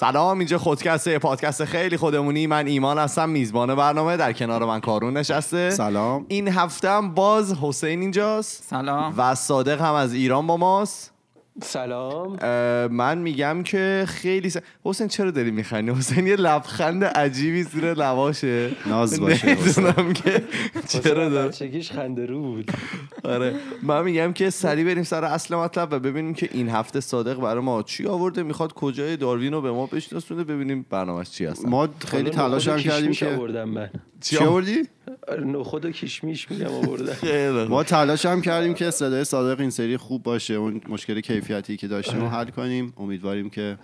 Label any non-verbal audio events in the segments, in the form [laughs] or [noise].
سلام اینجا خودکسته پادکست خیلی خودمونی. من ایمان هستم میزبان برنامه. در کنار من کارون نشسته. سلام. این هفته هم باز حسین اینجاست. سلام. و صادق هم از ایران با ماست. سلام. من میگم که خیلی س... حسین چرا داری میخندی؟ حسین یه لبخند عجیبی زیر لباشه. ناز باشه که چرا داره. بچگیش خنده رو بود. آره. من میگم که سریع بریم سر اصل مطلب و ببینیم که این هفته صادق برای ما چی آورده می‌خواد کجای داروین رو به ما بشناسونه ببینیم برنامهش چی هست. ما خیلی تلاش هم کردیم که آوردم من. چی آوردی؟ آره، نخود و کشمیش میگم [laughs] خوب. ما تلاش هم کردیم که صدای صادق این سری خوب باشه. اون مشکل کیفیتی که داشتیم رو حل کنیم. امیدواریم که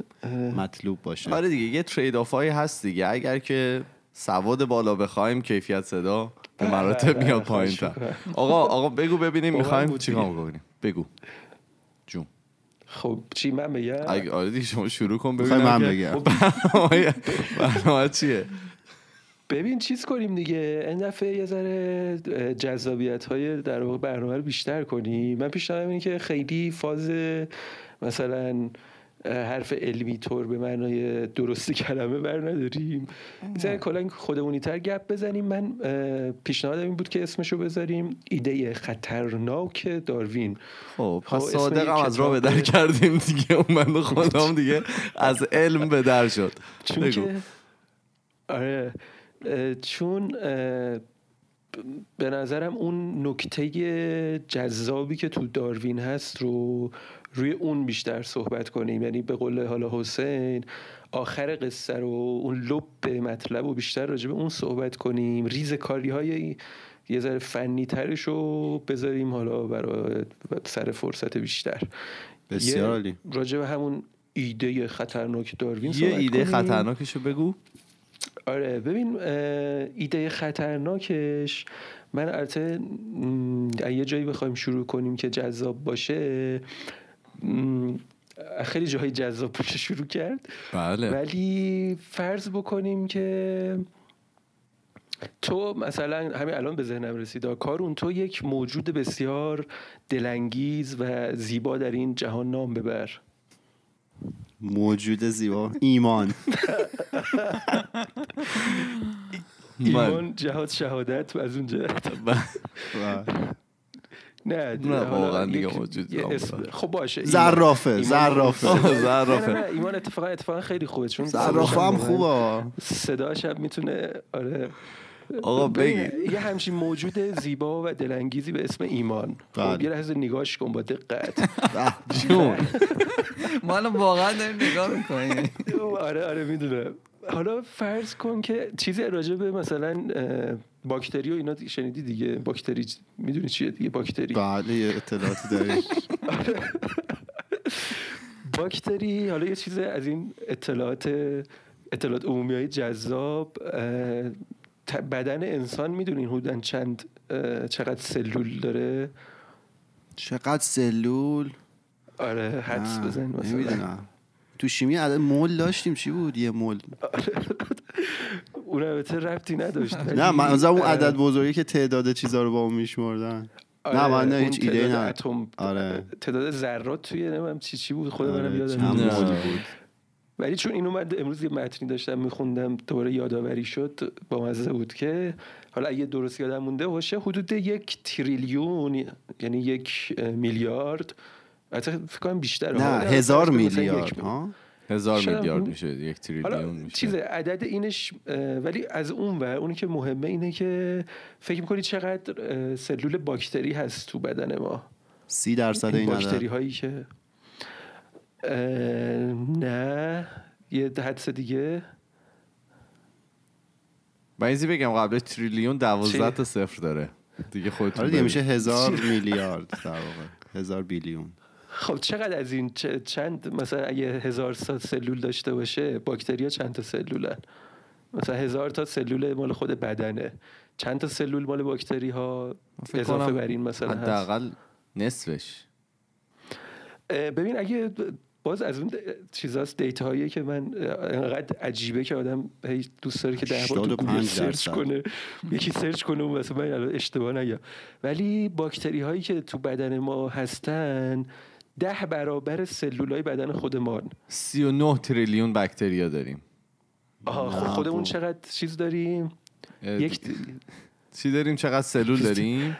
مطلوب باشه. آره دیگه یه ترید آف هایی هست دیگه. اگر که سواد بالا بخوایم کیفیت صدا به مراتب میاد پایین تر. آقا آقا بگو ببینیم می‌خوایم چیکار. کنیم بگو. جون. خب چی من بگم؟ آره دیگه شما شروع کن ببینم من بگم. [laughs] برنامه چیه؟ ببین چیز کنیم دیگه. این دفعه یه ذره جذابیت های در واقع برنامه رو بیشتر کنیم. من پیشنهادم اینه که خیلی فاز مثلا حرف علمی طور به معنای درست کلمه بر نداریم مثلا کلا خودمونی تر گپ بزنیم. من پیشنهادم این بود که اسمشو بذاریم ایده خطرناک داروین. خب خب، پس صادق هم از راه به در. کردیم دیگه. اون بنده خودم [laughs] دیگه. از علم به در شد. چون آره. چون به نظرم اون نکته جذابی که تو داروین هست رو روی اون بیشتر صحبت کنیم. یعنی به قول حالا حسین آخر قصه رو اون لب مطلب رو بیشتر راجع به اون صحبت کنیم. ریز کاری های یه ذره فنی ترش رو بذاریم حالا برای سر فرصت بیشتر. بسیار راجع به همون ایده خطرناک داروین یه ایده کنیم. خطرناکشو بگو. آره ببین ایده خطرناکش. من البته یه جایی بخوایم شروع کنیم که جذاب باشه. خیلی جاهای جذاب باشه شروع کرد. بله. ولی فرض بکنیم که تو مثلا همین الان به ذهنم رسید کارون تو یک موجود بسیار دلانگیز و زیبا در این جهان نام ببر. موجود زیبا. ایمان. [laughs] ایمان جهاد شهادت و از اون جهت و نه نه، واقعا دیگه موجود. خب باشه. زرافه [laughs] زرافه. نه، زرافه. ایمان اتفاقا اتفاقا خیلی خوبه چون زرافه هم خوبه. صداش هم می‌تونه آره. آقا [laughs] ببین، بگی یه همچین موجود زیبا و دلانگیزی به اسم ایمان. بله. خب یه لحظه نگاش کن با دقت. [laughs] جون. ما الان واقعا داریم نگاه می‌کنیم. آره آره می‌دونم. حالا فرض کن که چیزی راجع به مثلا باکتری و اینا شنیدی دیگه؟ باکتری می‌دونی چیه دیگه؟ باکتری. بله یه اطلاعاتی داریم. [laughs] باکتری حالا یه چیز از این اطلاعات اطلاعات عمومی های جذاب بدن انسان می‌دونین حدودا چند چقدر سلول داره؟ چقدر سلول؟ آره حدس بزن مثلا. تو شیمی عدد مول داشتیم چی بود یه مول؟ [laughs] اون البته ربطی نداشت نه من از اون عدد بزرگی که تعداد چیزا رو با اون میشمردن. آره، نه، من نه، هیچ تعداد نه. اتم آره. تعداد ذرات توی نمی‌دونم چی چی بود؟ خود منم آره، یادم چند ولی چون اینو من امروز یه متنی داشتم میخوندم دوباره یادآوری شد با مزه بود که حالا اگه درست یادم مونده باشه حدود یک تریلیون یعنی یک میلیارد. البته فکر کنم بیشتر. نه هزار میلیارد ها؟ هزار میلیارد میشه یک تریلیون میشه. چیز عدد اینش ولی از اون ور اونی که مهمه اینه که فکر می‌کنی چقدر سلول باکتری هست تو بدن ما؟ سی درصد این این باکتری هایی که نه یه حدس دیگه من ایزی بگم قبل تریلیون دوازده؟ تا صفر داره. دیگه خودتون آره دیگه. میشه هزار میلیارد در واقع. هزار بیلیون. خب چقدر از این چند مثلا اگه هزار تا سلول داشته باشه باکتریا چند تا سلولن؟ مثلا هزار تا سلول مال خود بدنه. چند تا سلول مال باکتری ها اضافه بر این مثلا هست؟ حداقل نصفش. ببین اگه باز از اون چیزاست data هایی که من انقدر عجیبه که آدم هی دوست داره که بار تو 85 Google search. کنه یکی search کنه اون مثلا من اشتباه نگم. ولی باکتری هایی که تو بدن ما هستن ده برابر سلولای بدن خودمان 39 تریلیون بکتریا داریم. آها خب خودمون خب. چقدر چیز داریم؟ یک چی داریم؟ چقدر سلول داریم؟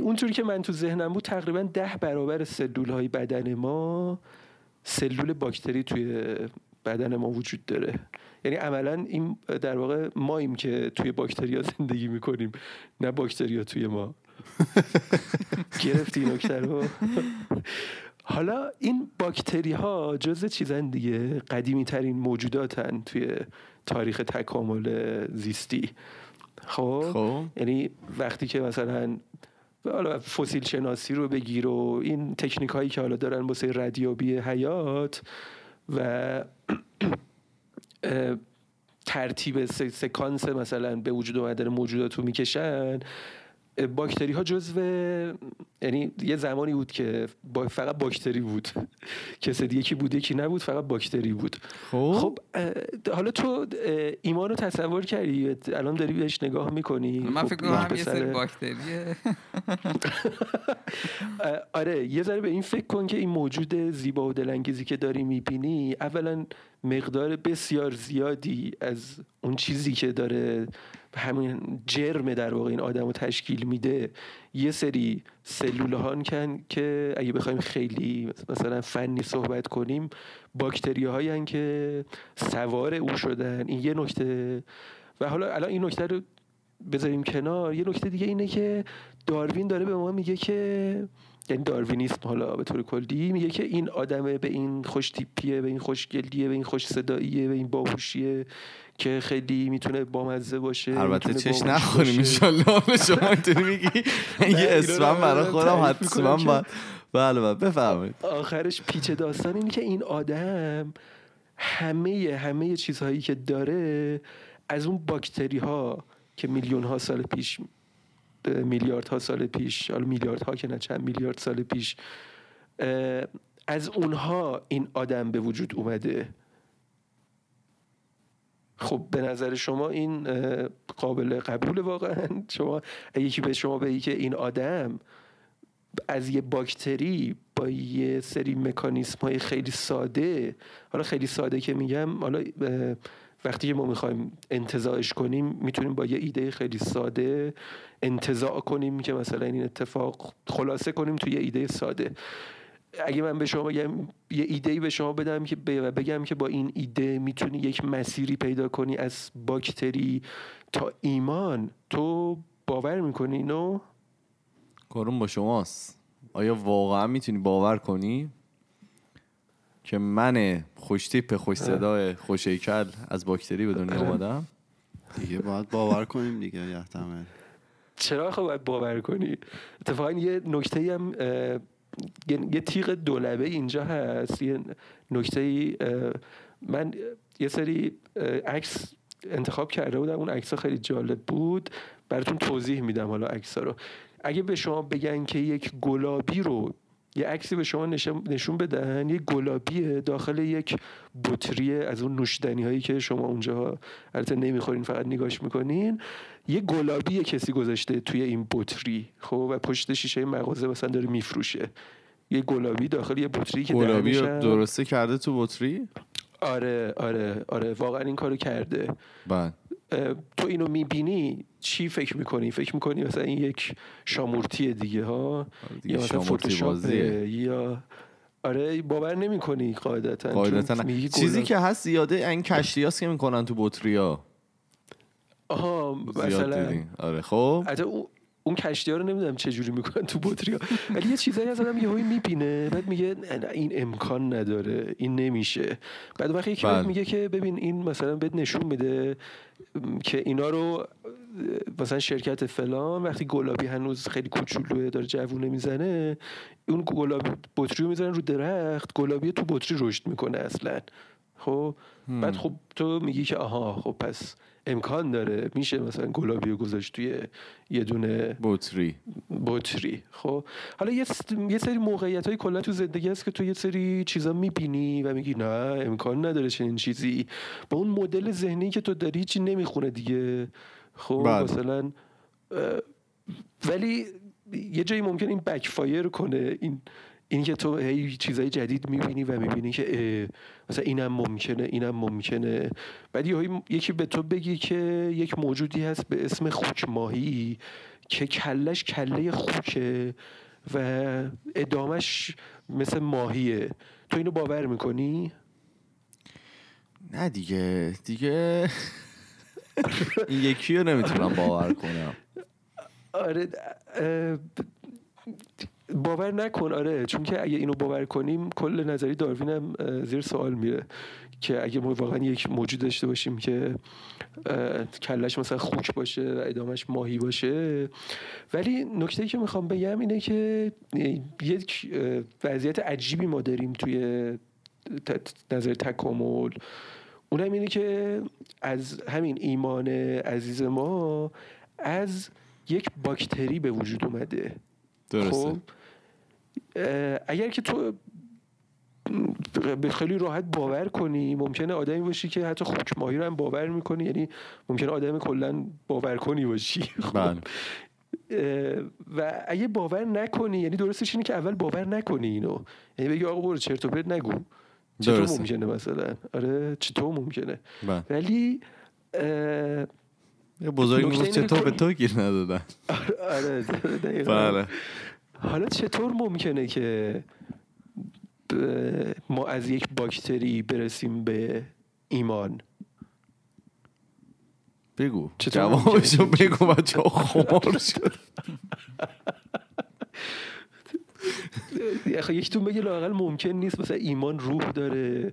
اونجوری که من تو ذهنم بود تقریبا ده برابر سلول های بدن ما سلول باکتری توی بدن ما وجود داره. یعنی عملا این در واقع ماییم که توی باکتریا زندگی می‌کنیم نه باکتریا توی ما. [laughs] گرفتی نکته رو؟ حالا این باکتری ها جز چیزن دیگه؟ قدیمی ترین موجوداتن توی تاریخ تکامل زیستی. خب؟ خب. یعنی وقتی که مثلا حالا فسیل شناسی رو بگیر و این تکنیک هایی که حالا دارن واسه ردیابی حیات و [clears throat] ترتیب سکانس مثلا به وجود اومدن موجودات رو می‌کشن. باکتری ها جزو یعنی یه زمانی بود که با فقط باکتری بود. [laughs] کسی دیگه کی بود یکی نبود فقط باکتری بود. خب؟ خب حالا تو ایمان رو تصور کردی؟ الان داری بهش نگاه می‌کنی؟ من فکر خب، کنم این یه سری باکتریه. [laughs] آره یه ذره به این فکر کن که این موجود زیبا و دلانگیزی که داری می‌بینی اولا مقدار بسیار زیادی از اون چیزی که داره همین جرم در واقع این آدم رو تشکیل میده یه سری سلول هان که اگه بخوایم خیلی مثلا فنی صحبت کنیم باکتری هایی که سوار او شدن این یه نکته. و حالا الان این نکته رو بذاریم کنار. یه نکته دیگه اینه که داروین داره به ما میگه که یعنی داروینیسم حالا به طور کلی میگه که این آدمه به این خوش تیپیه به این خوشگلیه به این خوش صداییه به این باهوشیه که خیلی می‌تونه بامزه باشه البته چش نخوریم. انشالله به شما اینطوری میگی. [laughs] یه اسمم برای خودم حتما باید. بله بله بفرمایید. آخرش پیچ داستان اینه که این آدم همه همه چیزهایی که داره از اون باکتری ها که میلیون ها سال پیش میلیارد ها سال پیش حالا میلیارد ها که نه چند میلیارد سال پیش از اونها این آدم به وجود اومده. خب به نظر شما این قابل قبول واقعا؟ شما یکی به شما بگی که این آدم از یه باکتری با یه سری مکانیسم های خیلی ساده حالا خیلی ساده که میگم حالا وقتی که ما می‌خوایم انتزاعش کنیم می‌تونیم با یه ایده خیلی ساده انتزاع کنیم که مثلا این اتفاق خلاصه کنیم توی یه ایده ساده. اگه من به شما بگم یه ایده به شما بدم که بگم که با این ایده می‌تونی یک مسیری پیدا کنی از باکتری تا ایمان تو باور می‌کنی نو؟ کارون با شماست. آیا واقعا می‌تونی باور کنی؟ که من خوش تیپ خوش صدای خوش هیکل از باکتری به دنیا آمدم دیگه باید باور کنیم دیگه یحتمل چرا خب باید باور کنی؟ اتفاقا یه نکته هم یه تیغ دولبه اینجا هست. یه نکته من یه سری عکس انتخاب کرده بودم. اون عکس خیلی جالب بود. براتون توضیح میدم حالا عکس رو. اگه به شما بگن که یک گلابی رو یه عکسی به شما نشون بدن یه گلابی داخل یک بطری از اون نوشیدنی هایی که شما اونجا البته نمی‌خورین فقط نگاش می‌کنین. یه گلابی کسی گذاشته توی این بطری خب؟ و پشت شیشه مغازه مثلا داره میفروشه. یه گلابی داخل یه بطری که گلابی درسته کرده تو بطری؟ آره آره آره. واقعا این کارو کرده. اه، تو اینو می‌بینی چی فکر می‌کنی؟ فکر می‌کنی مثلا این یک شامورتی دیگه ها؟ دیگه یا مثلا بازیه. یا آره باور نمی‌کنی قاعدتا قاعدتا چیزی که هست زیاده این کشتی هست که می‌کنن تو بطری ها. آها مثلا آره خب. حتی اون کشتی ها رو نمی‌دونم چه جوری می‌کنن تو بطری ها. ولی یه چیزایی از آدم یهویی می‌بینه. بعد میگه این امکان نداره. این نمیشه. بعد وقتی یکی بله. میگه که ببین این مثلا بهت نشون میده که اینا رو مثلا شرکت فلان وقتی گلابی هنوز خیلی کوچولوه داره جوونه می‌زنه اون گلابی بطری رو می‌زنن رو درخت. گلابی تو بطری رشد می‌کنه اصلا. خب؟ بعد خب تو میگی که آها خب پس امکان داره. میشه مثلا گلابی رو گذاشت توی یه دونه بطری. بطری. خب حالا یه, س- یه سری موقعیت های کلا تو زندگی هست که تو یه سری چیزا می‌بینی و میگی نه امکان نداره چنین چیزی. با اون مدل ذهنی که تو داری هیچی نمی‌خونه دیگه. خب بله. مثلا ولی یه جایی ممکن این بکفایر کنه. این این که تو هی چیزای جدید می‌بینی و می‌بینی که مثلا اینم ممکنه اینم ممکنه. بعد یکی به تو بگی که یک موجودی هست به اسم خوک ماهی که کلش کله خوکه و ادامش مثل ماهیه. تو اینو باور می‌کنی؟ نه دیگه دیگه [laughs] این یکی رو نمی‌تونم باور کنم. آره باور نکن آره چون که اگه اینو باور کنیم کل نظری داروین هم زیر سوال میره که اگه ما واقعا یک موجود داشته باشیم که کلش مثلا خوک باشه و ادامش ماهی باشه. ولی نکته که می‌خوام بگم اینه که یک وضعیت عجیبی ما داریم توی نظر تکامل. اونم اینه که از همین ایمان عزیز ما از یک باکتری به وجود اومده. درسته. خب؟ اگر که تو به خیلی راحت باور کنی ممکنه آدمی باشی که حتی خوک ماهی رو هم باور می‌کنی. یعنی ممکنه آدم کلا باور کنی باشی. [laughs] خب. بله. و اگه باور نکنی یعنی درستش اینه که اول باور نکنی اینو. یعنی بگی آقا برو چرت و پرت نگو. چطور درسته. ممکنه مثلا؟ آره چطور ممکنه؟ بله. ولی یه بزرگ می‌گفت چطور به تو گیر ندادن. [laughs] آره دقیقاً. حالا چطور ممکنه که ما از یک باکتری برسیم به ایمان بگو چطور جوابشو؟ بگو بچه خمار شد [laughs] یکیتون بگه لاقل ممکن نیست مثلا ایمان روح داره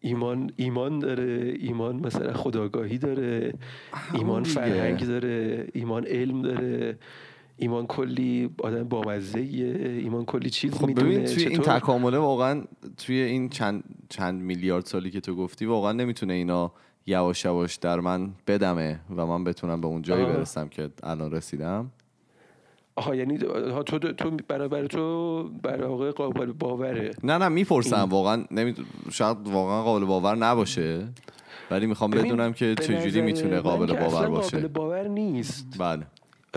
ایمان ایمان داره ایمان مثلا خداگاهی داره ایمان. فرهنگ داره ایمان علم داره ایمان کلی آدم بامزه ایمان کلی چیز خب می‌دونه ببین توی این چطور؟ تکامله واقعا توی این چند چند میلیارد سالی که تو گفتی واقعا نمی‌تونه اینا یواش یواش در من بدمه و من بتونم به اون جایی آه. برسم که الان رسیدم. آها یعنی آها، تو تو برای برای تو برای واقع قابل باوره. نه نه می‌پرسم این- واقعا نمی... شاید واقعا قابل باور نباشه ولی می‌خوام بدونم که چجوری می‌تونه قابل باور باشه. قابل باور نیست. بله. این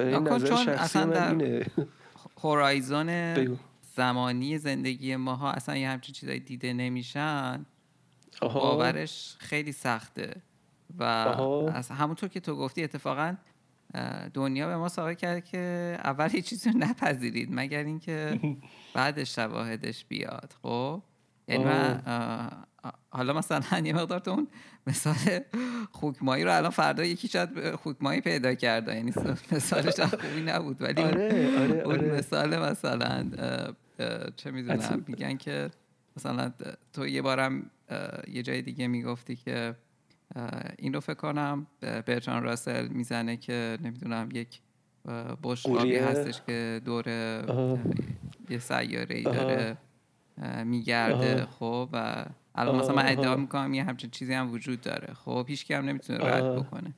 نظر چون اصلا در- اینه هورایزون بگو. زمانی زندگی ماها اصلا یه همچین چیزایی دیده نمیشن آها. باورش خیلی سخته و. از همونطور که تو گفتی اتفاقا دنیا به ما ثابت کرده که اول هیچ چیزی رو نپذیرید مگر اینکه [laughs] بعدش شواهدش بیاد خب یعنی من حالا مثلا [laughs] یه مقدار تو اون مثال خوکمایی رو الان فردا یکی شاید خوکمایی پیدا کرده یعنی مثالش خوبی نبود ولی اون- آره آره اون آره مثال مثلا چه می‌دونم میگن که مثلا تو یه بارم یه جای دیگه می‌گفتی که این رو فکر کنم برتران راسل می‌زنه که نمی‌دونم یک بشقابی؟ هستش که دور. اه، یه سیاره ای. داره میگرده. خب و الان مثلا من. ادعا می‌کنم یه همچین چیزی هم وجود داره خب هیچ هم نمی‌تونه رد. بکنه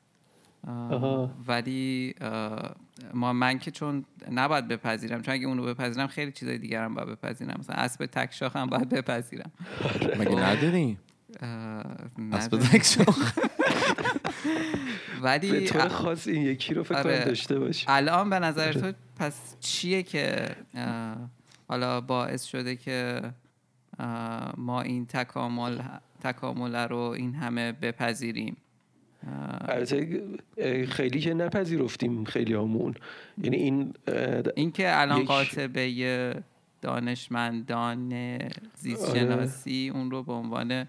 آها. ولی اه، ما من که چون نباید بپذیرم چون اگه اونو بپذیرم خیلی چیزای دیگر هم باید بپذیرم مثلا اسب تک شاخ هم باید بپذیرم مگه نداریم اه، اسب نداره. تک شاخ. [laughs] به ولی طور خاص این یکی رو فکر آره. داشته باشی الان به نظر تو پس چیه که حالا باعث شده که ما این تکامل تکامل رو این همه بپذیریم. البته خیلی که نپذیرفتیم خیلی همون یعنی این این که الان یک- قاطبه دانشمندان زیست آره. شناسی اون رو به عنوان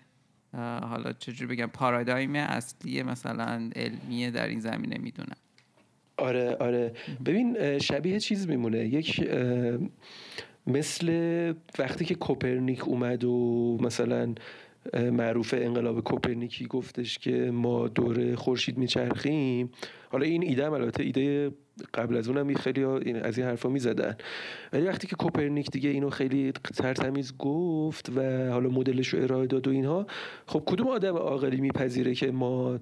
حالا چجوری بگم پارادایم اصلی مثلا علمیه در این زمینه می‌دونن آره آره. ببین شبیه چیز میمونه. یک مثل وقتی که کوپرنیک اومد و مثلا معروف انقلاب کوپرنیکی گفتش که ما دور خورشید میچرخیم. حالا این ایده هم البته ایده قبل از اونم خیلی از این حرفا می‌زدن. ولی وقتی که کوپرنیک دیگه اینو خیلی ترتمیز گفت و حالا مدلش رو ارائه داد و اینها خب کدوم آدم عاقلی میپذیره که ما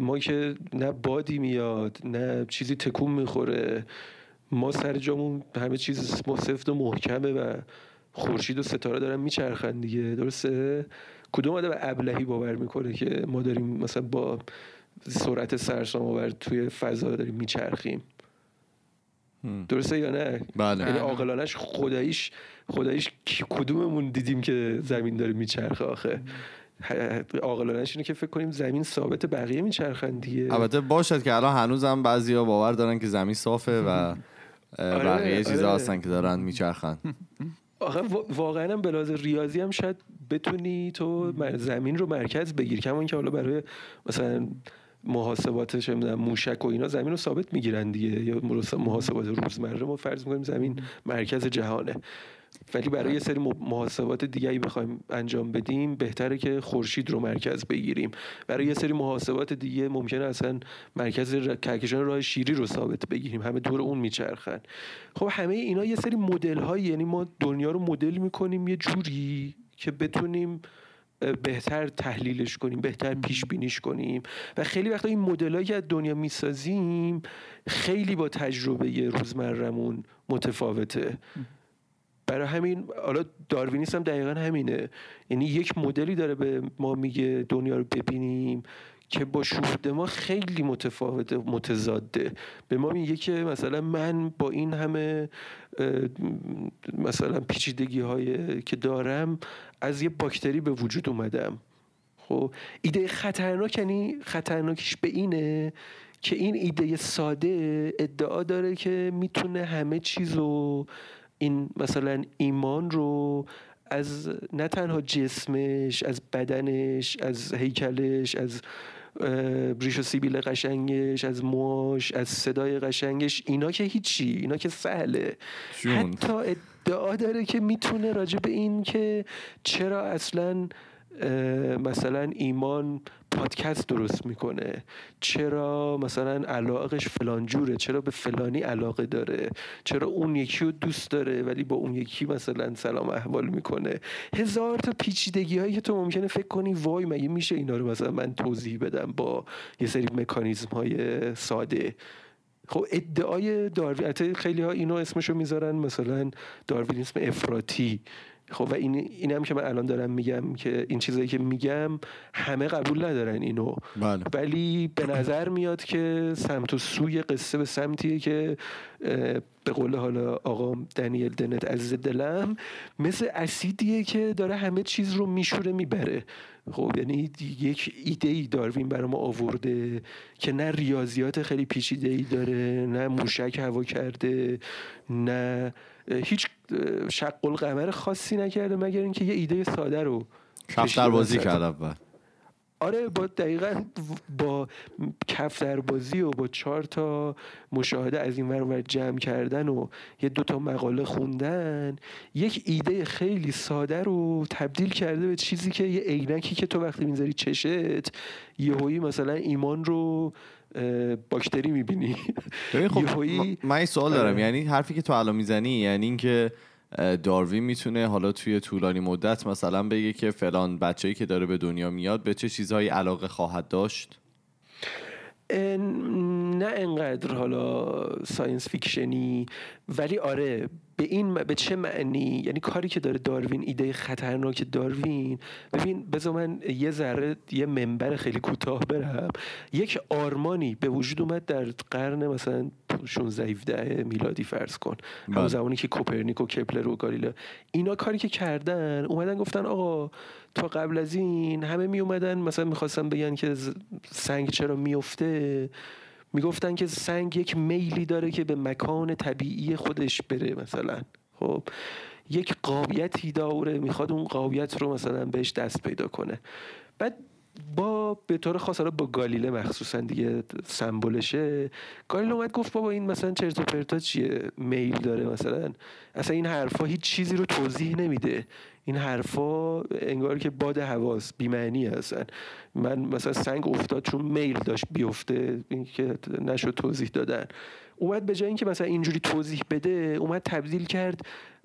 ما که نه بادی میاد نه چیزی تکون می‌خوره؟ ما سر جامون همه چیز ما سفت و محکمه و خورشید و ستاره دارن میچرخن دیگه. درسته؟ کدوم آدم ابلهی باور می‌کنه که ما داریم مثلا با سرعت سرسام آور توی فضا داریم میچرخیم؟ درسته یا نه؟ بله. یعنی عاقلانش خداییش خداییش کدوممون دیدیم که زمین داره میچرخه آخه؟ عاقلانش اینه که فکر کنیم زمین ثابت بقیه میچرخن دیگه. البته باشد که الان هنوزم بعضیا باور دارن که زمین صافه و [laughs] آره، بقیه چیزا آره. هستن که دارن میچرخن. آخه وا- واقعا هم به لحاظ ریاضی هم شاید بتونی تو زمین رو مرکز بگیر کما که حالا برای مثلا محاسبات چه می‌دونم موشک و اینا زمین رو ثابت می‌گیرن دیگه. یا محاسبات روزمره ما فرض می‌کنیم زمین مرکز جهانه. ولی برای یه سری م- محاسبات دیگه ای بخوایم انجام بدیم بهتره که خورشید رو مرکز بگیریم. برای یه سری محاسبات دیگه ممکنه اصلا مرکز ر- کهکشان راه شیری رو ثابت بگیریم. همه دور اون میچرخن. خب همه اینا یه سری مدل هایی یعنی ما دنیا رو مدل می‌کنیم یه جوری که بتونیم بهتر تحلیلش کنیم بهتر پیش بینیش کنیم. و خیلی وقتا این مدلایی که از دنیا می‌سازیم خیلی با تجربه روزمرمون متفاوته. برای همین حالا داروینیسم هم دقیقا همینه. یعنی یک مدلی داره به ما میگه دنیا رو ببینیم که با شهود ما خیلی متفاوته متضاده. به ما میگه که مثلا من با این همه مثلا پیچیدگی های که دارم از یه باکتری به وجود اومدم. خب ایده خطرناک یعنی خطرناکش به اینه که این ایده ساده ادعا داره که می‌تونه همه چیز رو این مثلا ایمان رو از نه تنها جسمش از بدنش از هیکلش از ریش و سیبیل قشنگش از موش از صدای قشنگش اینا که هیچی اینا که سهله جون. حتی ادعا داره که می‌تونه راجع به این که چرا اصلا مثلا ایمان پادکست درست می‌کنه. چرا مثلا علاقش فلان جوره؟ چرا به فلانی علاقه داره؟ چرا اون یکی رو دوست داره ولی با اون یکی مثلا سلام احوال می‌کنه؟ هزار تا پیچیدگی هایی که تو ممکنه فکر کنی وای مگه میشه اینا رو مثلا من توضیح بدم با یه سری مکانیزم های ساده؟ خب ادعای داروین خیلی ها اینو اسمشو می‌ذارن مثلا داروینیسم افراطی. خب و این اینم که من الان دارم میگم که این چیزایی که میگم همه قبول ندارن اینو. بله. ولی به نظر میاد که سمت و سوی قصه به سمتیه که به قول حالا آقا دنیل دنت عزیز دلم مثل اسیدیه که داره همه چیز رو میشوره می‌بره. خب یعنی یک ایده ای داروین برای ما آورده که نه ریاضیات خیلی پیچیده ای داره نه موشک هوا کرده نه هیچ شق القمر خاصی نکرده مگر اینکه یه ایده ساده رو کفتر بازی. کرد اول آره با دقیقا با کفتر بازی و با چهار تا مشاهده از این ور جمع کردن و یه دوتا مقاله خوندن یک ایده خیلی ساده رو تبدیل کرده به چیزی که یه عینکی که تو وقتی می‌ذاری چشت یهویی مثلا ایمان رو باکتری می‌بینی. ببین خب یهویی- من این سوال دارم. آره. یعنی حرفی که تو الان می‌زنی یعنی اینکه داروین می‌تونه حالا توی طولانی مدت مثلا بگه که فلان بچه‌ای که داره به دنیا میاد به چه چیزهایی علاقه خواهد داشت؟ نه انقدر حالا science fiction ی ولی آره به این به چه معنی؟ یعنی کاری که داره داروین ایده خطرناک داروین. ببین بذار من یه ذره یه منبر خیلی کوتاه برم. یک آرمانی به وجود اومد در قرن مثلا 16 17 میلادی فرض کن. همون بله. زمانی که کوپرنیک و کپلر و گالیله اینا کاری که کردن اومدن گفتن آقا تا قبل از این همه می اومدن مثلا می‌خواستن بگن که سنگ چرا میفته می‌گفتن که سنگ یک میلی داره که به مکان طبیعی خودش بره مثلا. خب یک قابیتی داره می‌خواد اون قابیت رو مثلا بهش دست پیدا کنه. بعد با به طور خاص حالا با گالیله مخصوصا دیگه سمبولشه گالیله اومد گفت بابا این مثلا چرت و پرتا چیه؟ میل داره مثلا. اصلا این حرفا هیچ چیزی رو توضیح نمیده. این حرفا انگار که باد حواس بیمعنی هستن. من مثلا سنگ افتاد چون میل داشت بیفته این که نشد توضیح دادن. اومد به جای اینکه مثلا اینجوری توضیح بده اومد تبدیل کرد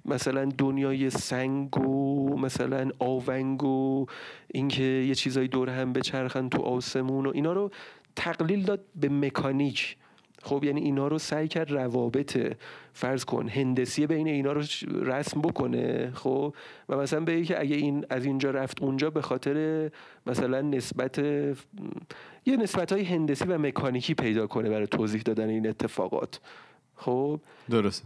مثلا دنیای سنگ و مثلا آونگ و اینکه یه چیزایی دور هم بچرخن تو آسمون و اینا رو تقلیل داد به مکانیک. خب یعنی اینا رو سعی کرد روابط فرض کن هندسی بین اینا رو رسم بکنه. خب و مثلا بگه که اگه این از اینجا رفت اونجا به خاطر مثلا نسبت یه نسبت های هندسی و مکانیکی پیدا کنه برای توضیح دادن این اتفاقات. خب؟ درسته.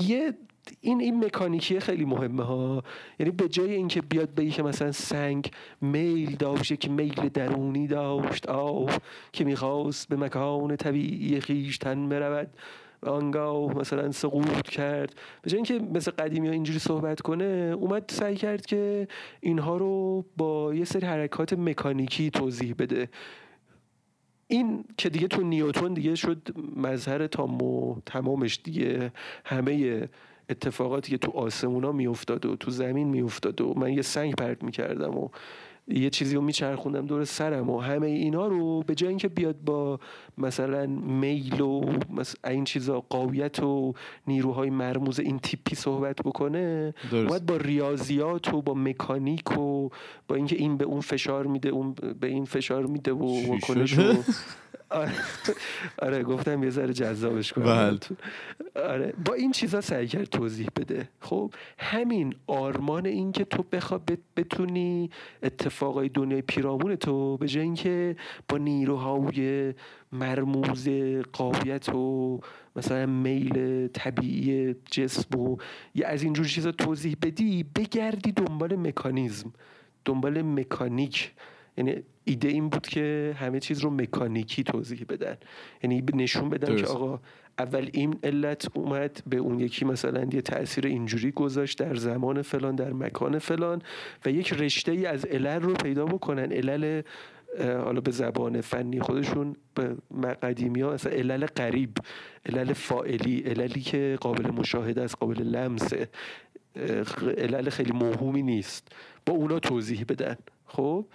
یه این این مکانیکی خیلی مهمه ها. یعنی به جای اینکه بیاد به که مثلا سنگ میل داشت که میل درونی داشت آه که می‌خواست به مکان طبیعی خیشتن برود. و آنگاه مثلا سقوط کرد. به اینکه مثل قدیمی ها اینجوری صحبت کنه اومد سعی کرد که اینها رو با یه سری حرکات مکانیکی توضیح بده. این که دیگه تو نیوتون دیگه شد مظهر تام و تمامش دیگه. همه اتفاقاتی که تو آسمونا میافتاد و تو زمین میافتاد و من یه سنگ پرت می‌کردم و یه چیزی رو میچرخوندم دور سرم و همه اینا رو به جای اینکه بیاد با مثلا میل و این چیزا قاویت و نیروهای مرموز این تیپی صحبت بکنه باید با ریاضیات و با مکانیک و با اینکه این به اون فشار میده اون به این فشار میده و واکنش [laughs] آره. گفتم یه ذره جذابش کنم. بله. آره. با این چیزا سعی کرد توضیح بده. خب همین آرمان این که تو بخوا بتونی اتفاقای دنیای پیرامون تو به جای اینکه با نیروهای مرموز قابیت و مثلا میل طبیعی جسم و یه از اینجور چیزا توضیح بدی بگردی دنبال مکانیزم دنبال مکانیک. یعنی ایده این بود که همه چیز رو مکانیکی توضیح بدن. یعنی نشون بدن که آقا اول این علت اومد به اون یکی مثلا یه تاثیر اینجوری گذاشت در زمان فلان در مکان فلان و یک رشته ای از علل رو پیدا بکنن. علل حالا به زبان فنی خودشون به قدیمی ها مثلا علل قریب علل فائلی عللی که قابل مشاهده است قابل لمسه. علل خیلی موهومی نیست. با اونا توضیح بدن. خب؟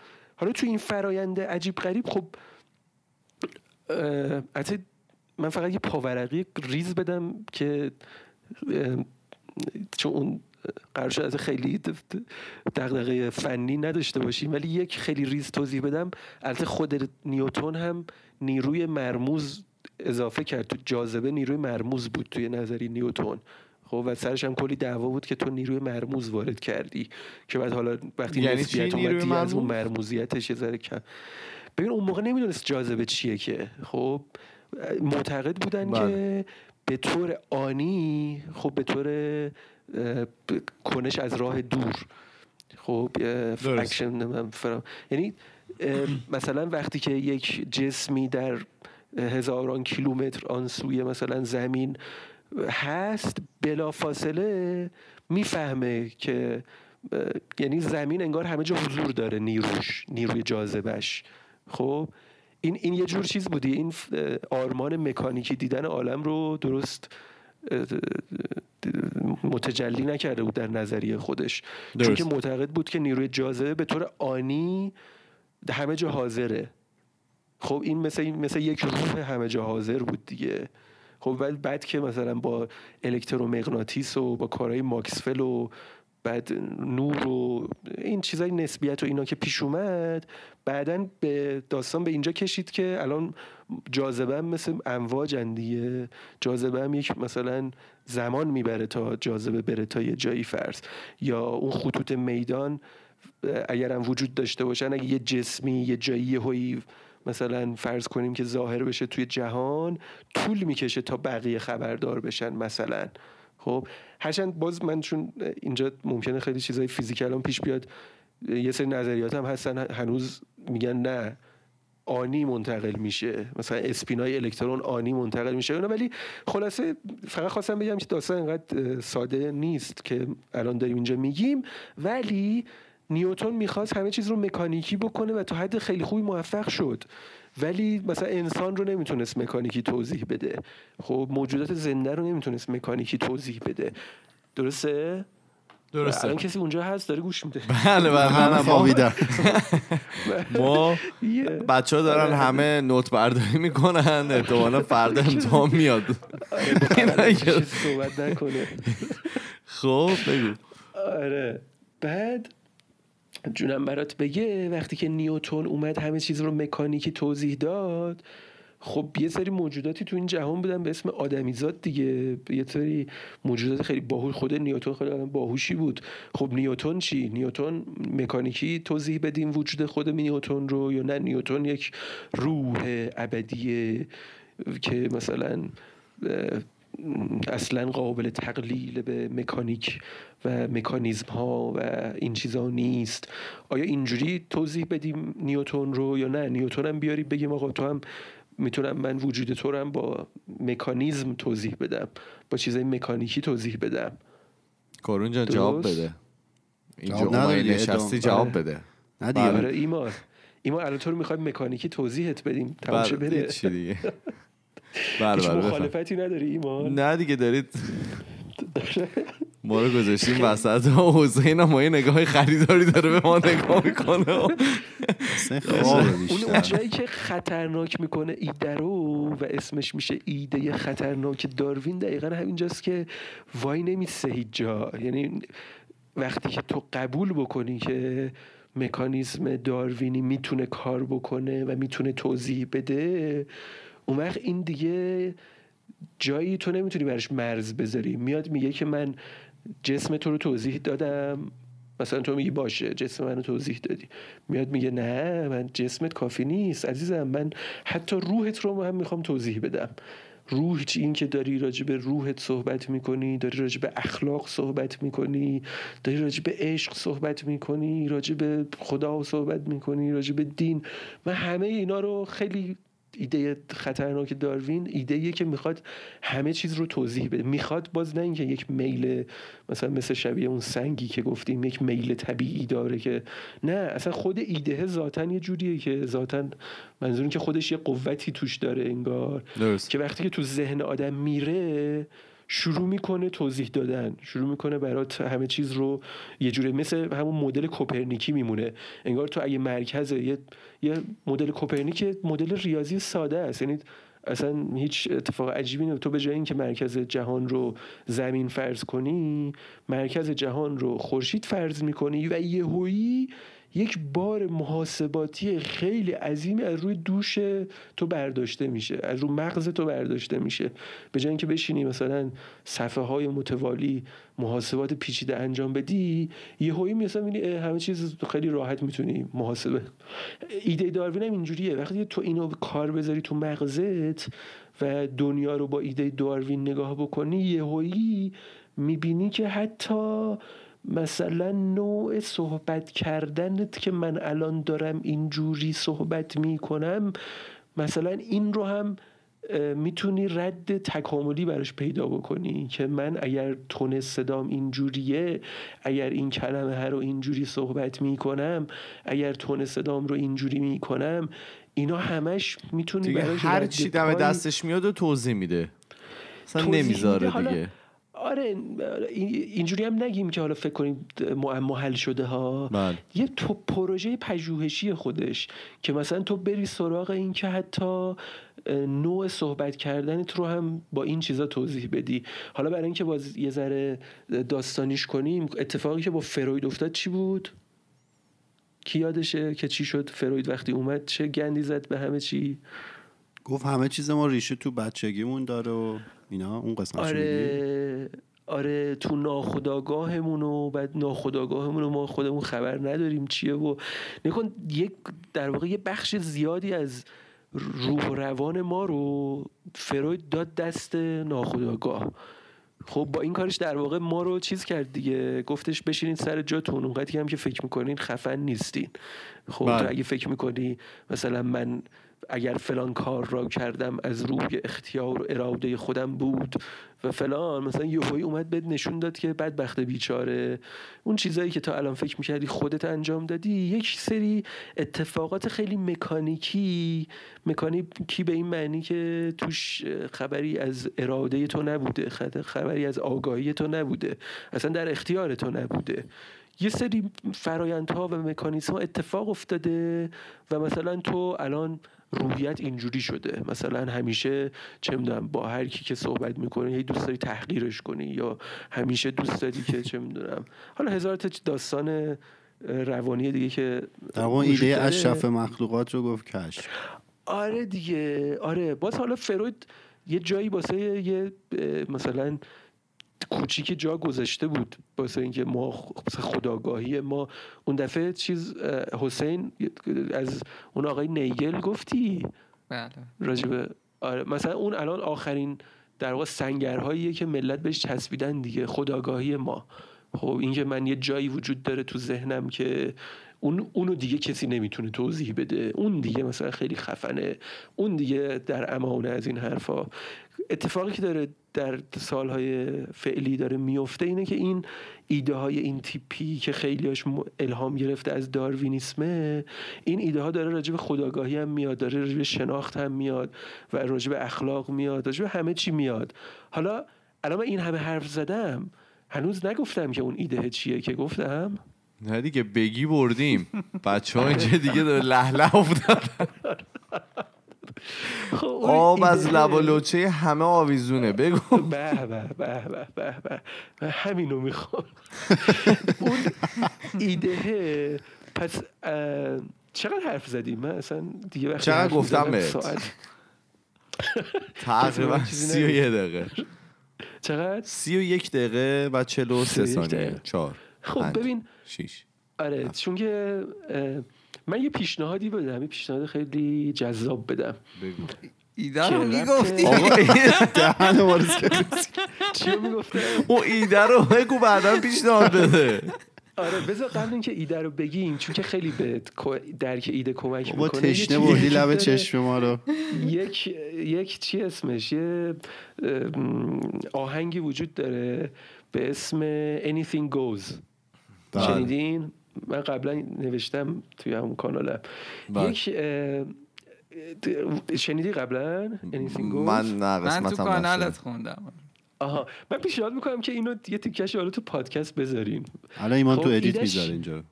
حالا تو این فرایند عجیب غریب خب من فقط یه پاورقی ریز بدم که چون اون قرار از خیلی دغدغه فنی نداشته باشیم ولی یک خیلی ریز توضیح بدم. البته خود نیوتون هم نیروی مرموز اضافه کرد. تو جاذبه نیروی مرموز بود توی نظری نیوتون خب و سرش هم کلی دعوا بود که تو نیروی مرموز وارد کردی که بعد حالا وقتی یعنی نسبیت اومد از اون مرموزیتش یه ذره کم. ببین اون موقع نمی‌دونست جاذبه چیه که. خب معتقد بودن بله. که به طور آنی خب به طور کنش از راه دور. خب اکشن یعنی مثلا وقتی که یک جسمی در هزاران کیلومتر آن سوی مثلا زمین هست بلافاصله می‌فهمه که یعنی زمین انگار همه جا حضور داره نیروش نیروی جاذبش خب؟ این این یه جور چیز بودی. این آرمان مکانیکی دیدن عالم رو درست متجلی نکرده بود در نظریه خودش. چون که معتقد بود که نیروی جاذبه به طور آنی همه جا حاضره. خب این مثل, مثل یک روح همه جا حاضر بود دیگه. خب ولی بعد که مثلا با الکترومغناطیس و با کارهای ماکسفل و بعد نور و این چیزای نسبیت و اینا که پیش اومد بعدا به داستان به اینجا کشید که الان جاذبه مثل امواج دیگه. جاذبه هم یک مثلا زمان می‌بره تا جاذبه بره تا یه جایی فرض. یا اون خطوط میدان اگر هم وجود داشته باشن اگه یه جسمی یه جایی هایی مثلا فرض کنیم که ظاهر بشه توی جهان طول می‌کشه تا بقیه خبردار بشن مثلا. خب هرچند باز من چون اینجا ممکنه خیلی چیزای فیزیکال هم پیش بیاد یه سری نظریات هم هستن هنوز میگن نه آنی منتقل میشه. مثلا اسپینای الکترون آنی منتقل میشه. ولی خلاصه فقط خواستم بگم که داستان اینقدر ساده نیست که الان داریم اینجا میگیم. ولی نیوتون می‌خواست همه چیز رو مکانیکی بکنه و تا حد خیلی خوبی موفق شد. ولی مثلا انسان رو نمی‌تونست مکانیکی توضیح بده. خب موجودات زنده رو نمی‌تونست مکانیکی توضیح بده. درسته؟ درسته. الان کسی اونجا هست؟ داره گوش میده. بله بله من خوابیدم [laughs] ما بچه ها دارن همه نوت برداری می‌کنن. احتمالا فردا امتحان میاد. [laughs] صحبت نکنه. [laughs] خب بگو. آره. بعد جونم برات بگه وقتی که نیوتون اومد همه چیز رو مکانیکی توضیح داد خب یه سری موجوداتی تو این جهان بودن به اسم آدمیزاد دیگه. یه سری موجودات خیلی باهوش خود نیوتون خیلی باهوشی بود. خب نیوتون چی؟ نیوتون مکانیکی توضیح بدیم وجود خود نیوتون رو یا نه؟ نیوتون یک روح ابدیه که مثلا اصلا قابل تقلیل به مکانیک و مکانیزم ها و این چیزها نیست. آیا اینجوری توضیح بدیم نیوتون رو یا نه؟ نیوتون هم بیاری بگیم آقا تو هم می‌تونم من وجود تو رو هم با مکانیزم توضیح بدم با چیزای مکانیکی توضیح بدم. کارون جان جواب. بده. اینجا اومدی نشستی. جواب بله. بده. نه دیگه. آره ایمان ایمان الان تو رو می‌خوایم مکانیکی توضیحت بدیم. بره. چی دیگه. [laughs] بله هیچ بله. مخالفتی نداری ایمان؟ نه دیگه دارید. ما رو گذاشتیم [laughs] وسط. و حسین هم یه نگاه خریداری داره به ما نگاه می‌کنه. [laughs] خب. اون جایی که خطرناک می‌کنه ایده رو و اسمش میشه ایده خطرناک داروین دقیقا همینجاست که وای نمیسه هیچ جا. یعنی وقتی که تو قبول بکنی که مکانیزم داروینی می‌تونه کار بکنه و می‌تونه توضیح بده اون وقت این دیگه جایی تو نمی‌تونی برش مرز بذاری. میاد میگه که من جسم تو رو توضیح دادم. مثلا تو میگی باشه جسم منو توضیح دادی. میاد میگه نه من جسمت کافی نیست. عزیزم من حتی روحت رو هم می‌خوام توضیح بدم. روح چی؟ این که داری راجع به روحت صحبت می‌کنی داری راجع به اخلاق صحبت می‌کنی داری راجع به عشق صحبت می‌کنی راجع به خدا صحبت می‌کنی راجع به دین. من همه اینا رو خیلی ایده خطرناک داروین ایده که می‌خواد همه چیز رو توضیح بده. می‌خواد باز نه اینکه یک میل مثلا مثل شبیه اون سنگی که گفتیم یک میل طبیعی داره که نه اصلا خود ایده ذاتا یه جوریه که ذاتا منظور که خودش یه قوتی توش داره انگار. درست. که وقتی که تو ذهن آدم میره شروع می‌کنه توضیح دادن. شروع می‌کنه برات همه چیز رو یه جوری مثل همون مدل کوپرنیکی میمونه. انگار تو اگه مرکز یه, یه مدل کوپرنیک مدل ریاضی ساده است. یعنی اصلا هیچ اتفاق عجیبی نمیفته تو به جای اینکه مرکز جهان رو زمین فرض کنی مرکز جهان رو خورشید فرض می‌کنی و یهویی یک بار محاسباتی خیلی عظیمی از روی دوش تو برداشته میشه از روی مغز تو برداشته میشه. به جای اینکه بشینی مثلا صفحه های متوالی محاسبات پیچیده انجام بدی یه هایی مثلا می‌بینی همه چیز خیلی راحت می‌تونی محاسبه. ایده داروین هم اینجوریه. وقتی تو اینو کار بذاری تو مغزت و دنیا رو با ایده داروین نگاه بکنی یه هایی می‌بینی که حتی مثلا نوع صحبت کردنت که من الان دارم اینجوری صحبت می‌کنم مثلا این رو هم می‌تونی رد تکاملی براش پیدا بکنی که من اگر تون صدام اینجوریه اگر این کلمه ها رو اینجوری صحبت می‌کنم اگر تون صدام رو اینجوری می‌کنم اینا همش می‌تونی براش هر چی دم دستش میاد و توضیح میده اصلا. نمی‌ذاره حالا دیگه آره این- اینجوری هم نگیم که حالا فکر کنیم معما حل شده ها. بله. یه تو پروژه پژوهشی خودش که مثلا تو بری سراغ این که حتی نوع صحبت کردنت رو هم با این چیزا توضیح بدی. حالا برای اینکه باز یه ذره داستانیش کنیم اتفاقی که با فروید افتاد چی بود؟ کی یادشه که چی شد؟ فروید وقتی اومد چه گندی زد به همه چی؟ گفت همه چیز ما ریشه تو بچگیمون داره و اینا اون قسمت آره آره تو ناخداگاهمون و بعد ناخداگاهمون ما خودمون خبر نداریم چیه و نکن یک در واقع یه بخش زیادی از روح و روان ما رو فروید داد دست ناخداگاه خب با این کارش در واقع ما رو چیز کرد دیگه. گفتش بشینین سر جاتون. اونقدری هم که فکر می‌کنین خفن نیستین. خب بله. تو اگه فکر می‌کنی مثلا من اگر فلان کار را کردم از روی اختیار و اراده خودم بود و فلان. مثلا یهویی اومد بهت نشون داد که بدبخت بیچاره. اون چیزایی که تا الان فکر می‌کردی خودت انجام دادی یک سری اتفاقات خیلی مکانیکی مکانیکی به این معنی که توش خبری از اراده تو نبوده خبری از آگاهی تو نبوده. اصلا در اختیار تو نبوده. یه سری فرایندها و مکانیزم اتفاق افتاده و مثلا تو الان روحیت اینجوری شده. مثلا همیشه چه می‌دونم با هر کی که صحبت می‌کنی هی دوست داری تحقیرش کنی یا همیشه دوست داری که چه می‌دونم. حالا هزار تا داستان روانی دیگه که در ایده. اشرف مخلوقات رو گفت کشف. آره دیگه. آره. باز حالا فروید یه جایی واسه یه مثلا کوچیک جا گذاشته بود. واسه اینکه ما خداگاهی ما. اون دفعه چیز حسین از اون آقای نیگل گفتی؟ بله. راجبه آره. مثلا اون الان آخرین در واقع سنگرهاییه که ملت بهش چسبیدن دیگه. خداگاهی ما. خب اینکه من یه جایی وجود داره تو ذهنم که اون اونو دیگه کسی نمی‌تونه توضیح بده. اون دیگه مثلا خیلی خفنه. اون دیگه در امانه از این حرفا. اتفاقی که داره در سالهای فعلی داره میفته اینه که این ایده های این تیپی که خیلیاش الهام گرفته از داروینیسمه این ایده ها داره راجع به خداگاهی هم میاد داره راجع به شناخت هم میاد و راجع به اخلاق میاد راجع به همه چی میاد. حالا الان من این همه حرف زدم هنوز نگفتم که اون ایده چیه که گفتم. نه دیگه بگی بردیم. بچه ها اینجا دیگه داره له له افتادن [laughs] خب آب از لب و لوچه همه آویزونه بگو. به به به به به به. همینو می‌خوام. [laughs] اون ایده پس چقدر حرف زدیم؟ من اصلا دیگه وقتی چقدر گفتم بهت؟ تقریبا [laughs] سی و. یه دقیقه. چقدر؟ سی و یک دقیقه و چلو و سه ثانیه. چهار. خب ببین شیش. آره چون که من یه پیشنهادی بدم یه پیشنهاد خیلی جذاب بدم. بگو. ایده رو می‌گفتی؟ [laughs] دهن. چی رو می‌گفتم اون ایده رو بگو بعدا پیشنهاد بده. آره بذار قبل اینکه ایده رو بگیم چون که خیلی به درک ایده کمک می‌کنه یه تشنه بردی لب داره. چشم ما رو. یک یک چی اسمش؟ یه آهنگی وجود داره به اسم Anything Goes. بله. شنیدین؟ من قبلا نوشتم توی همون کانالم. بله. یک شنیدی قبلا Anything Goes من نه من تو کانالت خوندم. آها. من پیشنهاد می‌کنم که اینو یه تیکش حالا تو پادکست بذارین. الان ایمان خب، تو edit ایدهش- می‌ذاره اینجا.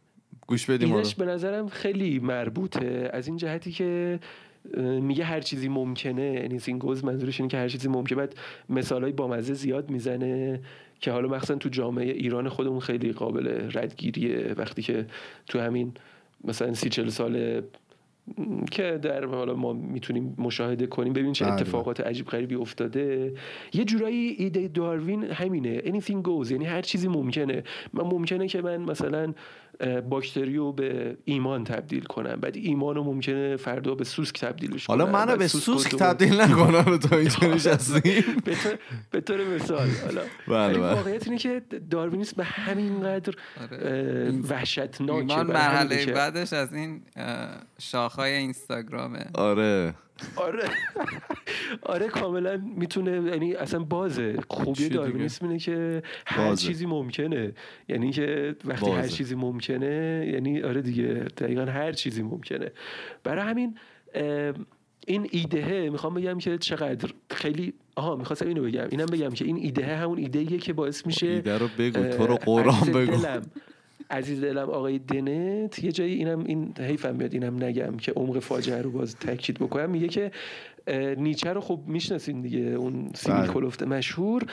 گوش بدیم. ایدش به نظرم خیلی مربوطه. از این جهتی که میگه هر چیزی ممکنه anything goes منظورش اینه که هر چیزی ممکنه. بعد مثال های بامزه زیاد می‌زنه که حالا مخصوصا تو جامعه ایران خودمون خیلی قابل ردگیریه. وقتی که تو همین مثلا سی چل سال که در حالا ما می‌تونیم مشاهده کنیم ببینیم چه بله. اتفاقات عجیب غریبی افتاده. یه جورایی ایده داروین همینه. Anything goes یعنی هر چیزی ممکنه. من ممکنه که من مثلا باکتری رو به ایمان تبدیل کنم بعد ایمان رو ممکنه فردا به سوسک تبدیلش کنم حالا منو به سوسک تبدیل نکنم رو تا اینجا [laughs] نشستیم. به طور- مثال حالا بله، بله. واقعیت اینه که داروینیسم به همینقدر آره. اه، وحشتناکه ایمان برای همینه مرحله بعدش از این شاخهای اینستاگرامه. آره. آره. آره کاملا می‌تونه یعنی اصلا بازه. خوبی؟ داروینیسم اینه که هر بازه. چیزی ممکنه. یعنی که وقتی هر بازه. چیزی ممکنه یعنی آره دیگه دقیقا هر چیزی ممکنه. برای همین این ایدهه می‌خوام بگم که چقدر خیلی آها می‌خواستم اینو بگم. اینم بگم که این ایده همون ایده ایه که باعث میشه ایده رو بگو تو رو قرآن بگو. دلم. عزیز دلم آقای دنت یه جایی اینم این حیفم میاد اینم نگم که عمق فاجعه رو باز تاکید بکنم میگه که نیچه رو خب می‌شناسین دیگه اون سیبیل. کلفت مشهور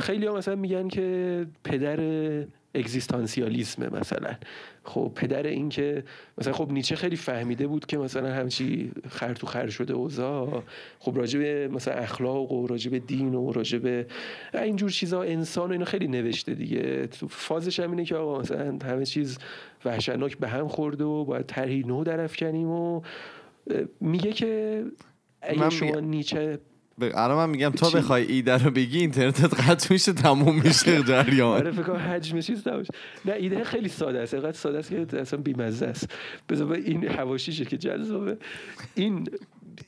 خیلی ها مثلا میگن که پدر اگزیستانسیالیسمه مثلا. خب پدر این که مثلا خب نیچه خیلی فهمیده بود که مثلا همچی خر تو خر شده اوضاع. خب راجع به مثلا اخلاق و راجع به دین و راجع به اینجور چیزا انسان و اینا خیلی نوشته دیگه. تو فازش هم اینه که آقا مثلا همه چیز وحشتناک به هم خورده و باید طرحی نو درفکنیم و اه، میگه که اگه شما نیچه الان من میگم تا؟ بخوای ایده رو بگی اینترنتت قطع میشه تموم میشه آره جریان فکر کنم حجم چیز نباشه. نه ایده خیلی ساده است. اینقدر ساده است که اصلا بیمزه است. بذار این حواشیشه که جذابه. این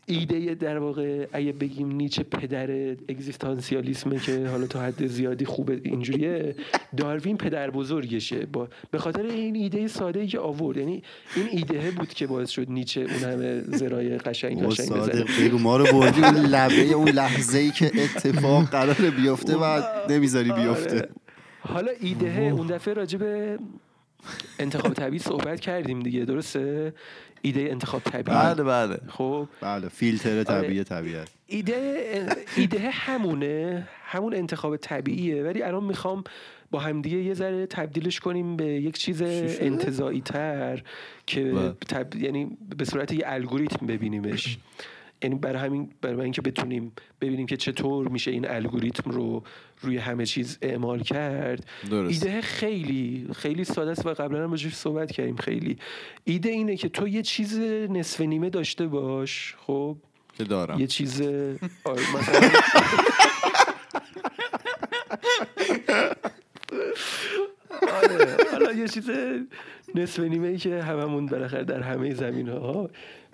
ایده در واقع اگه بگیم نیچه پدر اگزیستانسیالیسمه که حالا تا حد زیادی خوبه اینجوریه داروین پدر بزرگشه. با به خاطر این ایده ساده ای که آورد. یعنی این ایده بود که باعث شد نیچه اون همه زرای قشنگ قشنگ بزنه. بگو ما رو بردی. اون لبه اون لحظه ای که اتفاق قراره بیفته و نمی‌ذاری بیفته. آره. حالا ایده اون دفعه راجع به انتخاب طبیعی صحبت کردیم دیگه درسته؟ ایده انتخاب طبیعی. بله بله. خب. بله فیلتر طبیعی طبیعت ایده ایده همونه همون انتخاب طبیعیه. ولی الان می‌خوام با همدیگه یه ذره تبدیلش کنیم به یک چیز؟ انتظایی تر که بله. تب... یعنی به صورت یه الگوریتم ببینیمش. یعنی برای همین برای اینکه بتونیم ببینیم که چطور میشه این الگوریتم رو روی همه چیز اعمال کرد. درست. ایده خیلی خیلی ساده است و قبلا هم راجعش صحبت کردیم. خیلی. ایده اینه که تو یه چیز نصف نیمه داشته باش خب؟ که دارم. یه چیز [laughs] آره، مثلا آره حالا یه چیز نصف نیمه ای که هممون بالاخره در همه زمین ها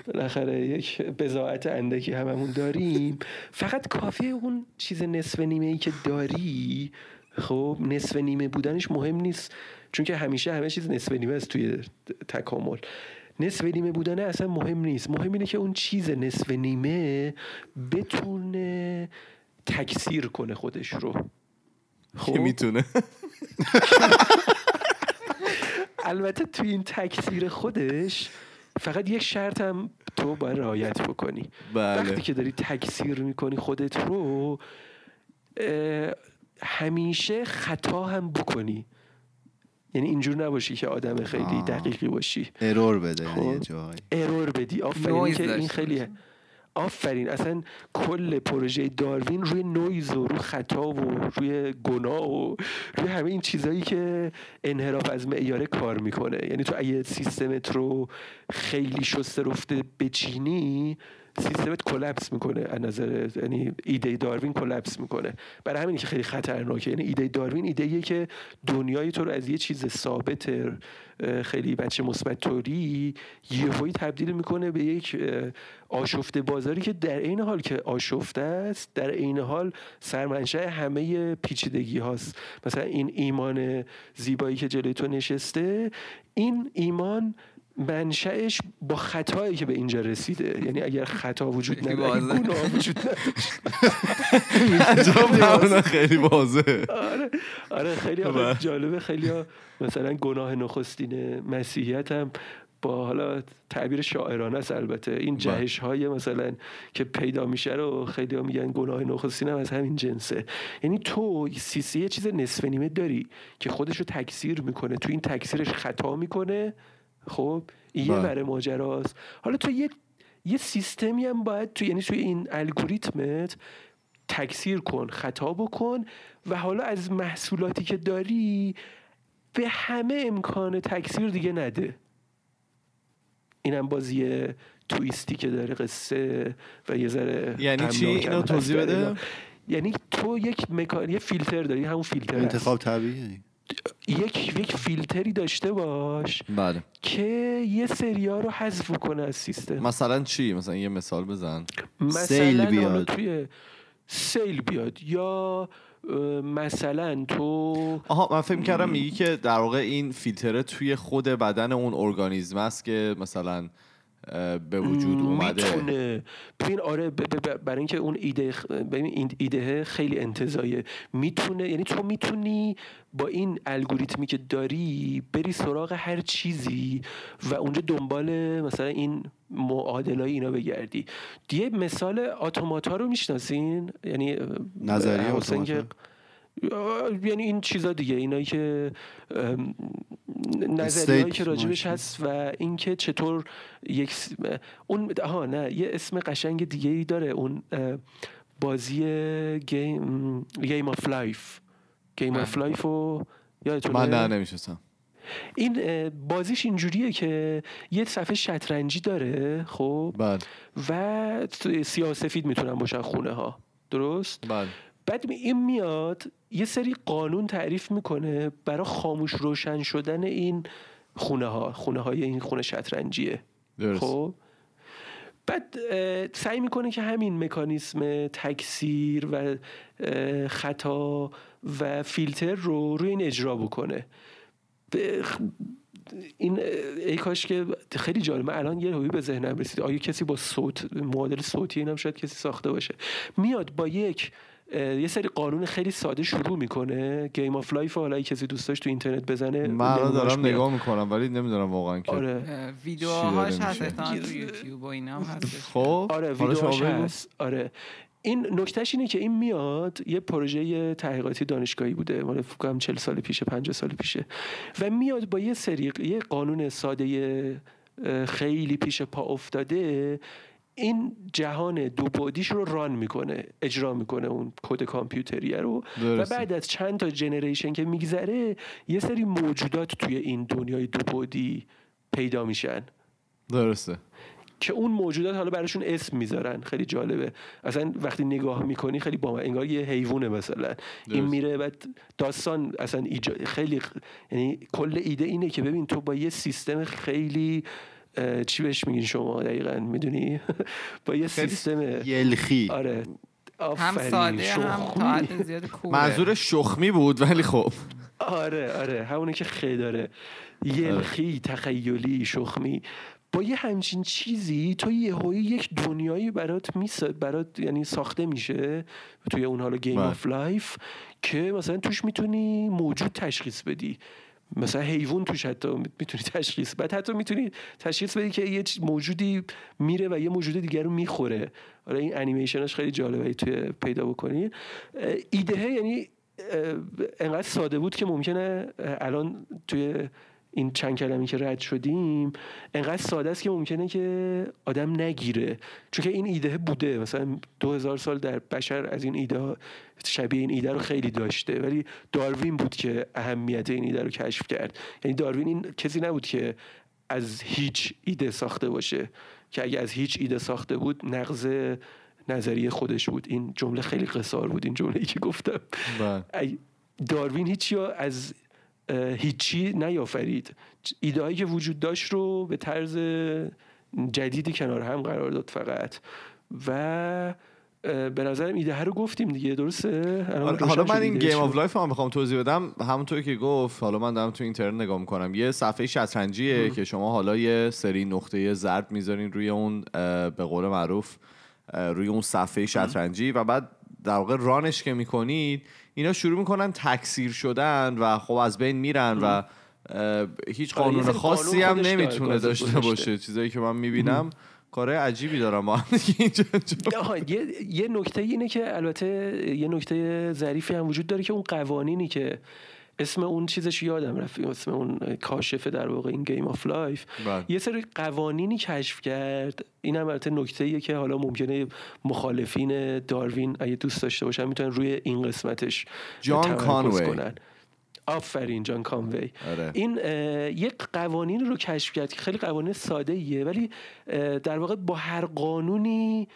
بالاخره یک بزاعت اندکی هممون داریم. فقط کافیه اون چیز نصف نیمه ای که داری خب نصف نیمه بودنش مهم نیست. چون که همیشه همه چیز نصف نیمه است توی تکامل. نصف نیمه بودن اصلا مهم نیست. مهم اینه که اون چیز نصف نیمه بتونه تکثیر کنه خودش رو. که خب؟ می‌تونه. [laughs] البته توی این تکثیر خودش فقط یک شرط هم تو باید رعایت بکنی. وقتی بله که داری تکثیر می‌کنی خودت رو همیشه خطا هم بکنی. یعنی اینجور نباشی که آدم خیلی آه. دقیقی باشی. ارور بده خب. یه ارور بدی. آفرین که این داشته خیلی باشه. آفرین. اصلا کل پروژه داروین روی نویز و روی خطا و روی گناه و روی همه این چیزهایی که انحراف از معیاره کار می‌کنه. یعنی تو اگه سیستمت رو خیلی شسته رفته بچینی سیستمت کلپس می‌کنه. از نظر یعنی ایده داروین کلپس می‌کنه. برای همینه که خیلی خطرناکه. یعنی ایده داروین ایده ایه که دنیای تو رو از یه چیز ثابت خیلی بچه مثبت طوری یهویی تبدیل می‌کنه به یک آشفته بازاری که در عین حال که آشفته است در عین حال سرمنشأ همه پیچیدگی هاست. مثلا این ایمان زیبایی که جلوی تو نشسته این ایمان منشأش با خطایی که به اینجا رسیده. یعنی اگر خطا وجود نداره. گناه وجود نداشت همون خیلی واضحه. آره آره خیلی بله. آخه جالبه. خیلی مثلا گناه نخستین مسیحیت هم با حالا تعبیر شاعرانه است البته. این بله. جهش های مثلا که پیدا میشه رو خیلی ها میگن گناه نخستین هم از همین جنسه. یعنی تو سیسی یه چیز نصف نیمه داری که خودش رو تکثیر می‌کنه. تو این تکثیرش خطا می‌کنه خب یه. بره ماجراست حالا تو یه یه سیستمی هم باید تو یعنی توی این الگوریتمت تکثیر کن خطا بکن و حالا از محصولاتی که داری به همه امکان تکثیر دیگه نده اینم بازی تویستی که داره قصه و یه ذره یعنی چی؟ اینو هست توضیح بده. اینا. یعنی تو یک مکان یه فیلتر داری همون فیلتر. انتخاب طبیعی یک یک فیلتری داشته باش بله. که یه سریا رو حذف کنه از سیستم. مثلا چی؟ مثلا یه مثال بزن. مثلا سیل بیاد. توی سیل بیاد یا مثلا تو آها من فکر کردم میگی که در واقع این فیلتره توی خود بدن اون ارگانیزم است که مثلا به وجود اومده. می‌تونه. ببین آره برای اینکه اون ایده ببین این ایده خیلی انتظایه می‌تونه یعنی تو می‌تونی با این الگوریتمی که داری بری سراغ هر چیزی و اونجا دنبال مثلا این معادلای اینا بگردی. یه مثال automata رو می‌شناسین؟ یعنی نظریه automata. یعنی این چیزا دیگه اینایی که ام، نظریهایی که راجبش. هست و اینکه چطور یک اون ها نه یه اسم قشنگ دیگه ای داره اون بازی game game of life game. of life و یادتونه؟ من نه نمیشستم این بازیش اینجوریه که یه صفحه شطرنجی داره خب؟ بله. و سیاه سفید می‌تونن باشن خونه ها درست؟ بله. بعد این میاد یه سری قانون تعریف می‌کنه برای خاموش روشن شدن این خونه ها خونه های این خونه شطرنجیه. درست. خب؟ بعد سعی می‌کنه که همین مکانیسم تکثیر و خطا و فیلتر رو روی این اجرا بکنه. این ای کاش که خیلی جالبه. الان یهویی به ذهنم رسید. آیا کسی با صوت معادل صوتی اینم شاید کسی ساخته باشه. میاد با یک یه سری قانون خیلی ساده شروع می‌کنه. game of life حالا کسی دوست داشت تو اینترنت بزنه من دارم. نگاه می‌کنم ولی نمی‌دونم واقعا که آره. ویدیوهاش هست تو یوتیوب و اینا هم هستش. [laughs] خب آره ویدیوهاش. هست. آره. این نکتهش اینه که این میاد یه پروژه تحقیقاتی دانشگاهی بوده. مال فکر کنم 40 سال پیشه 50 سال پیشه. و میاد با یه سری یه قانون ساده خیلی پیش پا افتاده این جهان دو بعدیش رو ران می‌کنه اجرا می‌کنه اون کد کامپیوتریه رو. و درسته. بعد از چند تا جنریشن که میگذره یه سری موجودات توی این دنیای دو بعدی پیدا میشن. درسته. که اون موجودات حالا براشون اسم می‌ذارن. خیلی جالبه. اصلا وقتی نگاه می‌کنی خیلی با انگار یه حیوانه مثلا. این. میره بعد داستان اصلا ایجا- خیلی یعنی کل ایده اینه که ببین تو با یه سیستم خیلی چی بهش میگین شما دقیقا؟ می‌دونی؟ [laughs] با یه خیلی سیستم یلخی. آره. هم آفرین. ساده هم شخمی. حد زیاد منظور شخمی بود ولی خب. آره آره. همونه که خی داره. یلخی تخیلی شخمی. با یه همچین چیزی تو یه یک دنیایی برات میس برات یعنی ساخته میشه توی اون حالا game. of life که مثلا توش می‌تونی موجود تشخیص بدی. مثلا حیوان توش حتی می‌تونی تشخیص بعد حتی می‌تونی تشخیص بدی که یه موجودی میره و یه موجود دیگر رو می‌خوره. آره این انیمیشنش خیلی جالبه اگه توی پیدا بکنی. ایده یعنی انقدر ساده بود که ممکنه الان توی این چند کلمی که رد شدیم انقدر ساده است که ممکنه که آدم نگیره. چون که این ایده بوده. مثلا دو هزار سال در بشر از این ایده شبیه این ایده رو خیلی داشته. ولی داروین بود که اهمیت این ایده رو کشف کرد. یعنی داروین این کسی نبود که از هیچ ایده ساخته باشه. که اگه از هیچ ایده ساخته بود نقض نظریه خودش بود. این جمله خیلی قصار بود این جمله ای که گفتم. بله. داروین هیچی از هیچی نیافرید. ایده هایی که وجود داشت رو به طرز جدیدی کنار هم قرار داد فقط. و به نظرم ایده رو گفتیم دیگه درسته؟ آره، حالا من این گیم. آف لایف هم بخوام توضیح بدم. همونطور که گفت حالا من دارم تو اینترنت نگاه می‌کنم. یه صفحه شطرنجیه که شما حالا یه سری نقطه زرد می‌ذارین روی اون به قول معروف روی اون صفحه شطرنجی و بعد در واقع run ش که می‌کنید اینا شروع می‌کنن تکثیر شدن و خب از بین میرن و هیچ آره، قانون خاصی هم نمی‌تونه داشته. باشه. چیزایی که من می‌بینم کارهای عجیبی دارم با اینجا یه یه نکته اینه که البته یه نکته ظریفی هم وجود داره که اون قوانینی که اسم اون چیزش یادم رفت اسم اون کاشفه در واقع این game of life. یه سری قوانینی کشف کرد این هم البته نکته ایه که حالا ممکنه مخالفین داروین اگه دوست داشته باشن می‌تونن روی این قسمتش جان کانوی. کنن آفرین جان کانوی آره. این یک قوانین رو کشف کرد که خیلی قوانین ساده ایه ولی در واقع با هر قانونی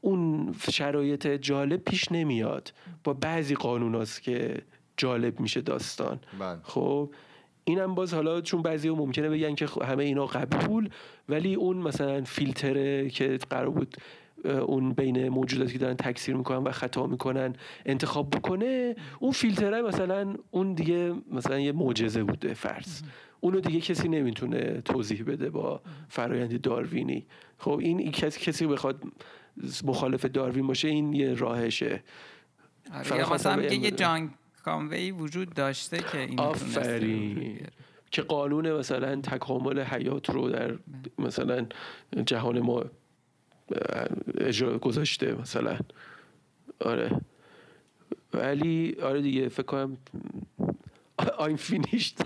اون شرایط جالب پیش نمیاد با بعضی قانون هست که جالب میشه داستان. بله. خب اینم باز حالا چون بعضی ممکنه بگن که خب همه اینا قبول ولی اون مثلا فیلتره که قرار بود اون بین موجوداتی که دارن تکثیر می‌کنن و خطا می‌کنن انتخاب بکنه اون فیلتره مثلا اون دیگه مثلا یه معجزه بوده فرض. اونو دیگه کسی نمی‌تونه توضیح بده با فرایند داروینی. خب این این کسی کسی بخواد مخالف داروین باشه این یه راهشه. آره، مثلا میگه یه جان کانوی وجود داشته که این آفرین. که قانون مثلا تکامل حیات رو در مثلا جهان ما اجرا گذاشته مثلا آره ولی آره دیگه فکر کنم آیم فینیشت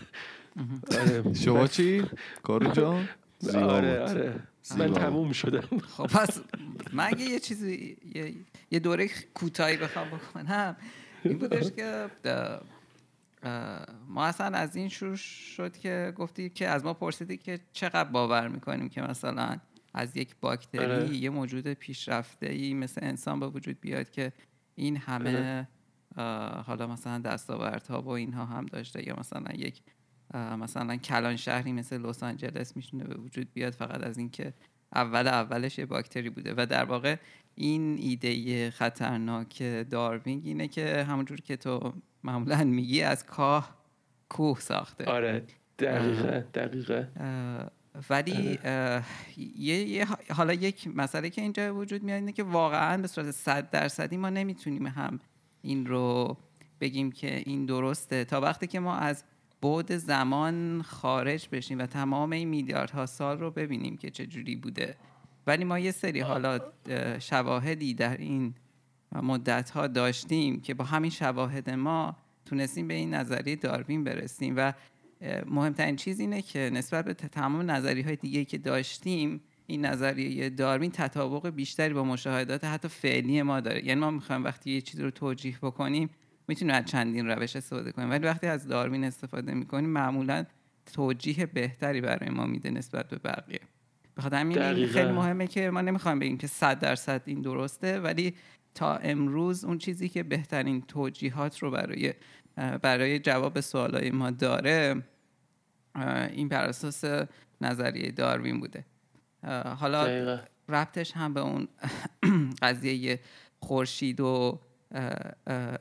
آره شما چی؟ کارو جان؟ آره. آره من. تموم شدم خب پس من اگه یه چیزی یه, یه دوره کوتاهی بخوام بکنم [laughs] این بودش که ما اصلا از این شروع شد که گفتی که از ما پرسیدی که چقدر باور می‌کنیم که مثلا از یک باکتری آره. یه موجود پیشرفته ای مثل انسان به وجود بیاد که این همه اه، حالا مثلا دستاوردها و اینها هم داشته یا مثلا یک مثلا کلان شهری مثل لس آنجلس می‌تونه به وجود بیاد فقط از اینکه اول اولش یه باکتری بوده و در واقع این ایده خطرناک داروینگ اینه که همونجور که تو معمولا میگی از کاه کوه ساخته. آره دقیقا اه، ولی اه، یه, یه- حالا یک مسئله که اینجا وجود میاد اینه که واقعا به صورت صد درصدی ما نمی‌تونیم هم این رو بگیم که این درسته. تا وقتی که ما از بعد زمان خارج بشیم و تمام این میلیاردها سال رو ببینیم که چه جوری بوده. ولی ما یه سری حالا اه، شواهدی در این مدت ها داشتیم که با همین شواهد ما تونستیم به این نظریه داروین برسیم و مهمترین چیز اینه که نسبت به تمام نظریه های دیگه که داشتیم این نظریه داروین تطابق بیشتری با مشاهدات حتی فعلی ما داره. یعنی ما می‌خوایم وقتی یه چیزی رو توجیه بکنیم می‌تونیم از چندین روش استفاده کنیم. ولی وقتی از داروین استفاده می‌کنیم معمولا توجیه بهتری برای ما میده نسبت به بقیه. بخاطر همین. خیلی مهمه که ما نمی‌خوایم بگیم که صد درصد این درسته ولی تا امروز اون چیزی که بهترین توجیهات رو برای برای جواب سوالای ما داره این بر اساس نظریه داروین بوده حالا دقیقا ربطش هم به اون قضیه خورشید و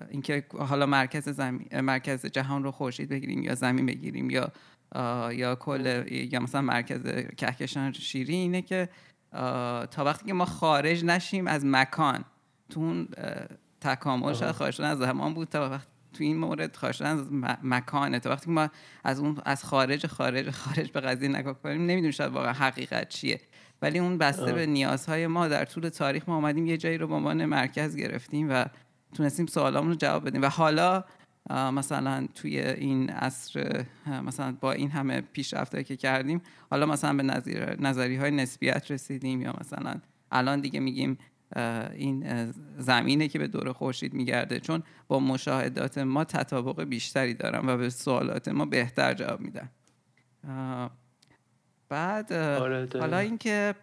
اینکه حالا مرکز زمین مرکز جهان رو خورشید بگیریم یا زمین بگیریم یا یا کل یا مثلا مرکز کهکشان شیری اینه که تا وقتی که ما خارج نشیم از مکان تو اون تکامل شاید خارج شدن از زمان بود تا وقت تو این مورد خارج شدن از مکانه. تا وقتی که ما از اون از خارج خارج خارج به قضیه نگاه کنیم نمی‌دونیم شاید واقعا حقیقت چیه. ولی اون بسته به نیازهای ما در طول تاریخ ما اومدیم یه جایی رو به عنوان مرکز گرفتیم و تونستیم سوالامون رو جواب بدیم. و حالا مثلا توی این عصر مثلا با این همه پیشرفتایی که کردیم حالا مثلا به نظری های نسبیت رسیدیم یا مثلا الان دیگه میگیم این زمینه که به دور خورشید میگرده چون با مشاهدات ما تطابق بیشتری دارن و به سوالات ما بهتر جواب میدن بعد آره،. حالا اینکه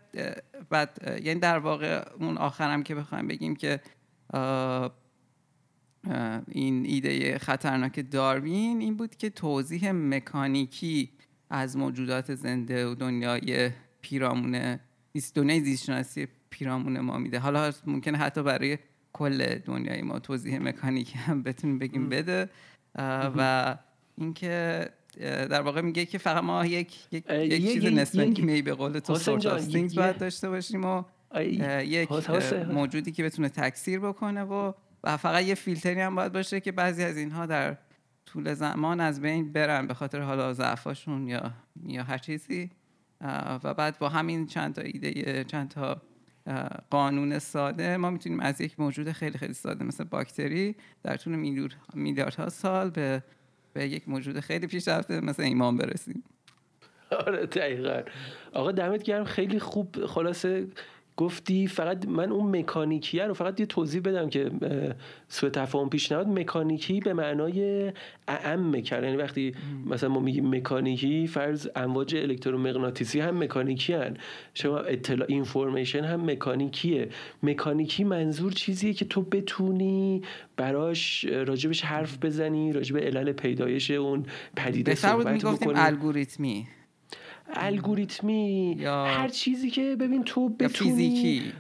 بعد یعنی در واقع اون آخرم که بخوایم بگیم که این ایده خطرناک داروین این بود که توضیح مکانیکی از موجودات زنده و دنیای پیرامون دنیای زیستشناسی پیرامون ما میده. حالا ممکنه حتی برای کل دنیای ما توضیح مکانیکی هم بتونیم بگیم بده. و اینکه در واقع میگه که فقط ما یک یک, یک چیز نسبت نیمه‌ای به قول تو things باید داشته باشیم و یک. موجودی که بتونه تکثیر بکنه و و فقط یه فیلتری هم باید باشه که بعضی از اینها در طول زمان از بین برن به خاطر حالا ضعفاشون یا یا هر چیزی. و بعد با همین چند تا ایده چند تا قانون ساده ما می‌تونیم از یک موجود خیلی خیلی ساده مثل باکتری در طول میلیاردها سال به به یک موجود خیلی پیشرفته مثل ایمان برسیم. آره دقیقا. آقا دمت گرم. خیلی خوب. خلاصه گفتی فقط من اون مکانیکیه رو فقط یه توضیح بدم که سوء تفاهم پیش نیاد مکانیکی به معنای اعم کرد یعنی وقتی مثلا ما میگیم مکانیکی فرض امواج الکترومغناطیسی هم مکانیکی هن. شما اطلاع اینفورمیشن هم مکانیکیه. مکانیکی منظور چیزیه که تو بتونی براش راجبش حرف بزنی راجب علل پیدایش اون پدیده صحبت بکنی. الگوریتمی. الگوریتمی یا- هر چیزی که ببین تو بتونی فیزیکی.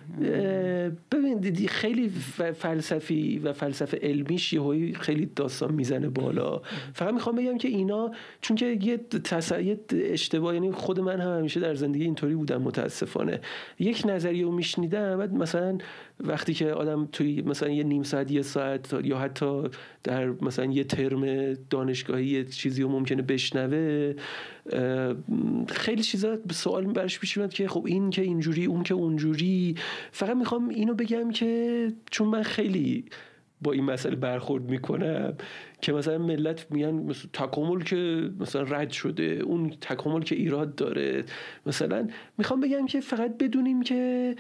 ببین دیدی خیلی فلسفی و فلسفه علمیش یهویی خیلی داستان می‌زنه بالا فقط می‌خوام بگم که اینا چون که یه تص... یه اشتباه یعنی خود من هم همیشه در زندگی اینطوری بودم متاسفانه یک نظریه رو میشنیدم بعد مثلا وقتی که آدم توی مثلا یه نیم ساعت یه ساعت یا حتی در مثلا یه ترم دانشگاهی یه چیزی رو ممکنه بشنوه خیلی چیزا سوال برش پیش میاد که خب این که اینجوری اون که اونجوری. فقط می‌خوام اینو بگم که چون من خیلی با این مسئله برخورد می‌کنم که مثلا ملت میگن مثلا تکامل که مثلا رد شده اون تکامل که ایراد داره. مثلا می‌خوام بگم که فقط بدونیم که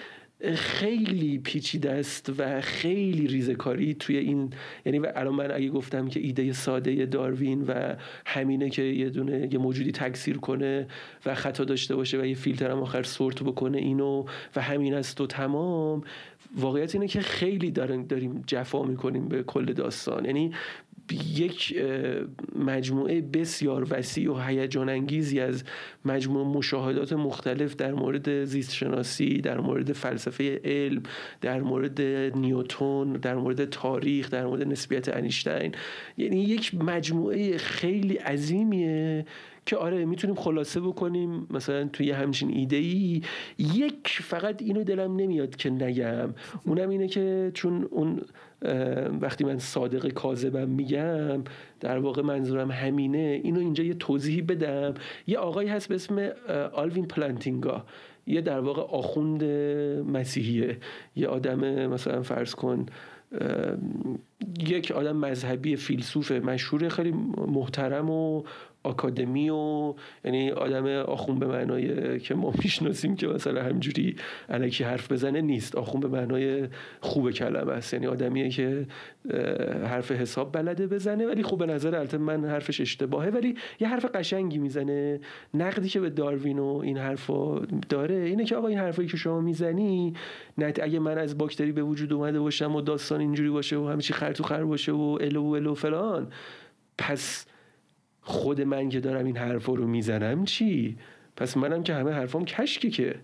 خیلی پیچیده است و خیلی ریزکاری توی این یعنی و الان من اگه گفتم که ایده ساده داروین و همینه که یه دونه یه موجودی تکثیر کنه و خطا داشته باشه و یه فیلتر هم آخر سورت بکنه اینو و همین است و تمام واقعیت اینه که خیلی داریم جفا می‌کنیم به کل داستان. یعنی یک مجموعه بسیار وسیع و هیجان انگیزی از مجموعه مشاهدات مختلف در مورد زیست شناسی در مورد فلسفه علم در مورد نیوتون در مورد تاریخ در مورد نسبیت انیشتین یعنی یک مجموعه خیلی عظیمیه که آره می‌تونیم خلاصه بکنیم مثلا توی همچین ایده ای یک فقط اینو دلم نمیاد که نگم. اونم اینه که چون اون وقتی من صادق کاذبم میگم در واقع منظورم همینه. اینو اینجا یه توضیحی بدم. یه آقایی هست به اسم آلوین پلانتینگا. یه در واقع آخوند مسیحیه. یه آدم مثلا فرض کن یک آدم مذهبی فیلسوف مشهور خیلی محترم و آکادمی و یعنی آدم آخون به معنای که ما می‌شناسیم که مثلا همجوری علکی حرف بزنه نیست. آخون به معنای خوب کلمه است. یعنی آدمیه که حرف حساب بلده بزنه ولی خوب به نظر البته من حرفش اشتباهه. ولی یه حرف قشنگی می‌زنه. نقدی که به داروین و این حرفا داره اینه که آقا این حرفایی که شما می‌زنی نت اگه من از باکتری به وجود اومده باشم و داستان اینجوری باشه و همچی خر تو خر باشه و الو و الو فلان پس خود من که دارم این حرفا رو می‌زنم چی؟ پس منم که همه حرفام کشکی که.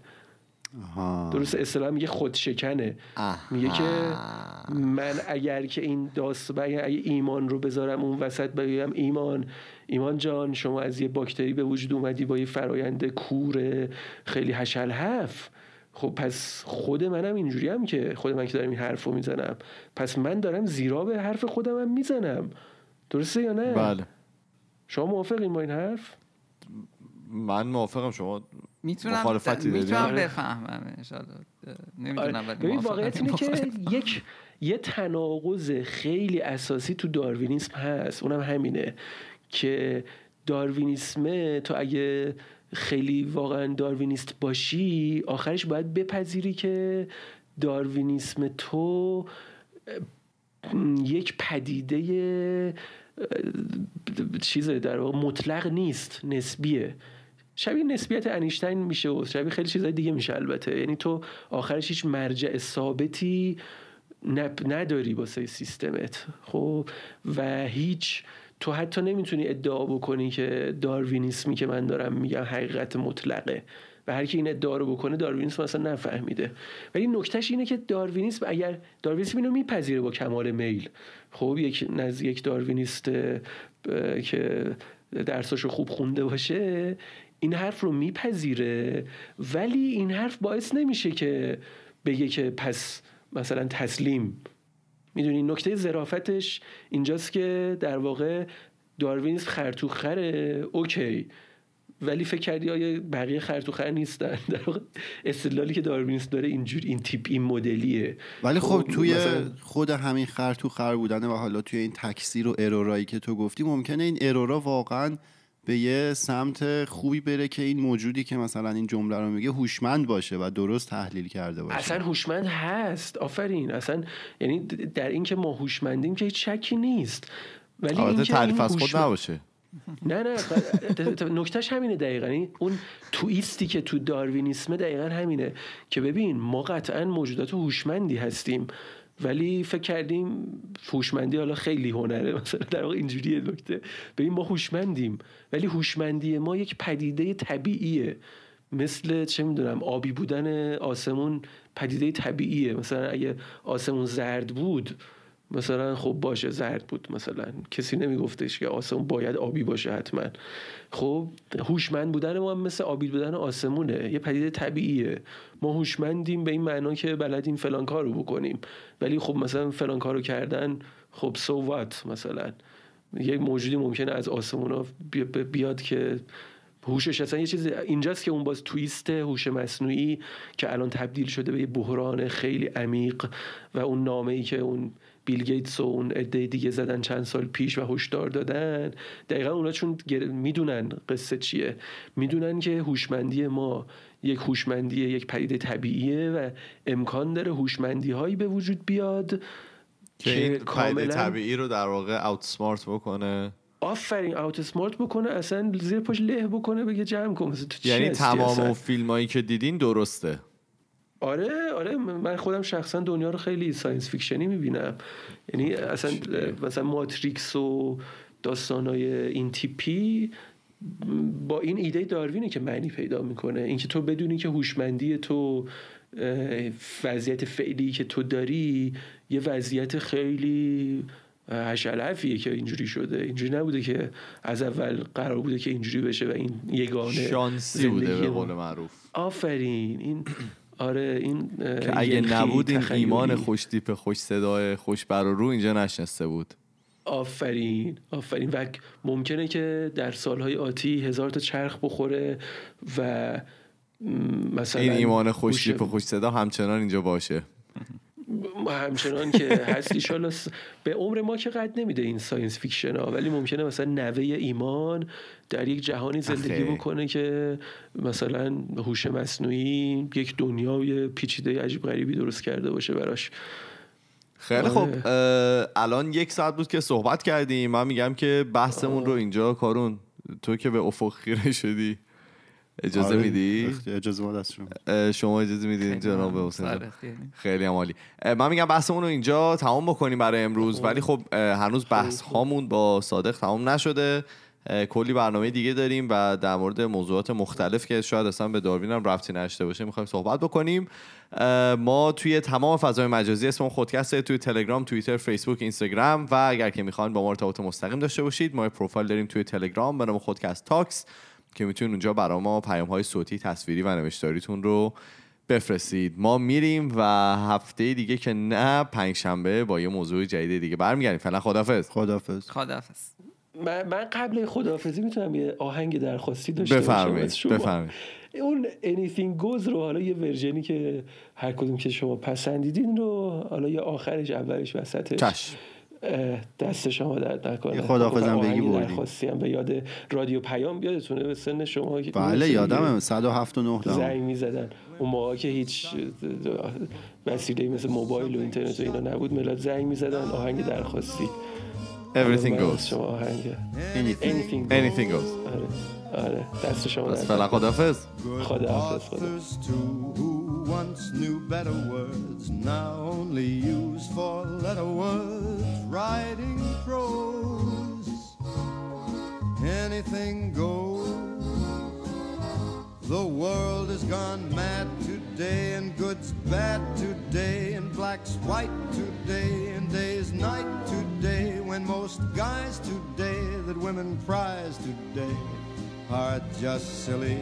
درست اصطلاح میگه خودشکنه. میگه که من اگر که این داست اگر ایمان رو بذارم اون وسط بگم ایمان ایمان جان شما از یه باکتری به وجود اومدی با یه فرایند کور خیلی هشل هف خب پس خود منم اینجوری هم که خود من که دارم این حرف رو می‌زنم. پس من دارم زیرا به حرف خودم هم می‌زنم. درسته یا نه؟ بله. شما موافقین با این حرف من موافقم شما می‌تونم مخالفتی؟ می‌تونم آره. بفهمم نمی‌دونم آره. ولی. واقعیت اینه که. [laughs] یک یه تناقض خیلی اساسی تو داروینیسم هست اونم همینه که داروینیسمه تو اگه خیلی واقعا داروینیست باشی آخرش باید بپذیری که داروینیسم تو یک پدیده چیز در واقع مطلق نیست نسبیه. شبیه نسبیت انیشتین میشه و شبیه خیلی چیزای دیگه میشه البته. یعنی تو آخرش هیچ مرجع ثابتی نداری واسه سیستمت. خب و هیچ تو حتی نمی‌تونی ادعا بکنی که داروینیسمی که من دارم میگم حقیقت مطلقه. و هر کی این ادعا رو بکنه داروینیسم اصلا نفهمیده. ولی نکتهش اینه که داروینیسم اگر داروینیسم اینو میپذیره با کمال میل. خب یک نزد یک داروینیست که درساشو خوب خونده باشه این حرف رو میپذیره. ولی این حرف باعث نمیشه که بگه که پس مثلا تسلیم. می‌دونی نکته ظرافتش اینجاست که در واقع داروینیسم خرطوخره اوکی. ولی فکر کردی آیا بقیه خرطوخر نیستن؟ [laughs] در واقع استدلالی که داروینیسم داره اینجور این تیپ این مدلیه. ولی خب توی مثلا- خود همین خر تو خر بودنه و حالا توی این تکثیر و ارورایی که تو گفتی ممکنه این ارورا واقعا به یه سمت خوبی بره که این موجودی که مثلا این جمله رو میگه هوشمند باشه و درست تحلیل کرده باشه. اصلا هوشمند هست. آفرین. اصلا یعنی در اینکه ما هوشمندیم که شکی نیست. ولی البته اینکه تعریف این از خود نباشه. نه نه نکتهش همینه دقیقا. اون تویستی که تو داروینیسمه دقیقا همینه که ببین ما قطعا موجودات هوشمندی هستیم ولی فکر کردیم هوشمندی حالا خیلی هنره. مثلا در واقع اینجوریه نکته. ببین ما هوشمندیم ولی هوشمندی ما یک پدیده طبیعیه. مثل چه می‌دونم آبی بودن آسمون پدیده طبیعیه. مثلا اگه آسمون زرد بود مثلا خب باشه زرد بود مثلا. کسی نمیگفتش که آسمون باید آبی باشه حتما. خب هوشمند بودن ما هم مثل آبی بودن آسمونه. یه پدیده طبیعیه. ما هوشمندیم به این معنا که بلدیم فلان کار رو بکنیم. ولی خب مثلا فلان کار رو کردن خب سوات مثلا؟ یک موجودی ممکنه از آسمون ها بیاد که هوشش اصلا یه چیز اینجاست که اون باز تویست هوش مصنوعی که الان تبدیل شده به یه بحران خیلی عمیق و اون نامه ای که اون بیل گیتس و اون عده دیگه زدن چند سال پیش و هشدار دادن. دقیقا اونا چون می‌دونن قصه چیه. می‌دونن که هوشمندی ما یک هوشمندی یک پدیده طبیعیه و امکان داره هوشمندی هایی به وجود بیاد که این کاملاً- طبیعی رو در واقع outsmart بکنه. آفرین outsmart بکنه اصلا زیر پاش له بکنه بگه جمع کن تو چی یعنی تمام؟ اون فیلم هایی که دیدین درسته. آره آره من خودم شخصا دنیا رو خیلی science fiction ی می‌بینم. یعنی اصلا مثلا ماتریکس و داستانای این تیپی با این ایده داروینه که معنی پیدا می‌کنه. اینکه تو بدونی که هوشمندی تو وضعیت فعلی که تو داری یه وضعیت خیلی هشلفیه که اینجوری شده. اینجوری نبوده که از اول قرار بوده که اینجوری بشه و این یگانه شانسی بوده به. قول معروف. آفرین. این آره این که اگه نبود این تخیلی. ایمان خوش تیپ خوش صدای خوش بر و رو اینجا نشسته بود. آفرین آفرین. و ممکنه که در سالهای آتی هزار تا چرخ بخوره و مثلا این ایمان خوش تیپ خوش صدا همچنان اینجا باشه. همچنان که هست ایشالا به عمر ما که قد نمیده این science fiction ها ولی ممکنه مثلا نوه ایمان در یک جهانی زندگی. بکنه که مثلا هوش مصنوعی یک دنیای پیچیده عجیب غریبی درست کرده باشه براش. خیلی. خوب. اه، الان یک ساعت بود که صحبت کردیم. من میگم که بحثمون رو اینجا کارون تو که به افق خیره شدی. اجازه آره، میدی؟ اجازه ما دست شما اجازه میدین جناب حسین اختیاری. خیلی عالی. من میگم بحثمون رو اینجا تمام بکنیم برای امروز. ولی خب هنوز بحث هامون با صادق تمام نشده. کلی برنامه دیگه داریم و در مورد موضوعات مختلف که شاید اصلا به داروین هم ربطی نشته باشه می‌خوایم صحبت بکنیم. ما توی تمام فضای مجازی اسم خودکسته توی تلگرام توییتر فیسبوک اینستاگرام و اگر که می‌خواین با ما ارتباط مستقیم داشته باشید ما پروفایل داریم توی تلگرام به نام خودکست تاکس. که می‌تونید اونجا برای ما پیام های صوتی تصویری و نوشتاریتون رو بفرستید. ما میریم و هفته دیگه که نه پنج شنبه با یه موضوع جدید دیگه برمیگردیم. فعلا خدافظ خدافظ خداحافظ. من, من قبل خداحافظی می‌تونم یه آهنگ درخواستی داشته باشم بفرمایید؟ بفرمایید. اون anything goes رو حالا یه ورژنی که هر کدوم که شما پسندیدین رو حالا یه آخرش اولش وسطش چشم. دست شما درد نکنه. خداحافظم آهنگ بگی. درخواستی هم به یاد رادیو پیام یادتونه به سن شما بله یادمه. 107 و 9 دیگه دهم. زنگ می‌زدن. اون موقع که هیچ وسیله مثل موبایل و اینترنت و اینا نبود ملت زنگ می‌زدن. آهنگ درخواستی. Everything goes. Anything. anything goes. anything goes. آره آره دست شما بس درد فعلا خدافظ خداحافظ خدا Authors too, who once knew better words, now only use for letter words, writing prose. Anything goes. The world has gone mad today, and good's bad today, and black's white today, and day's night today, when most guys today that women prize today are just silly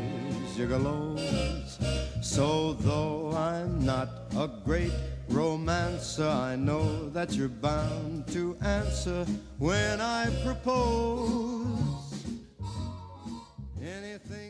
gigolos. So though I'm not a great romancer, I know that you're bound to answer when I propose anything.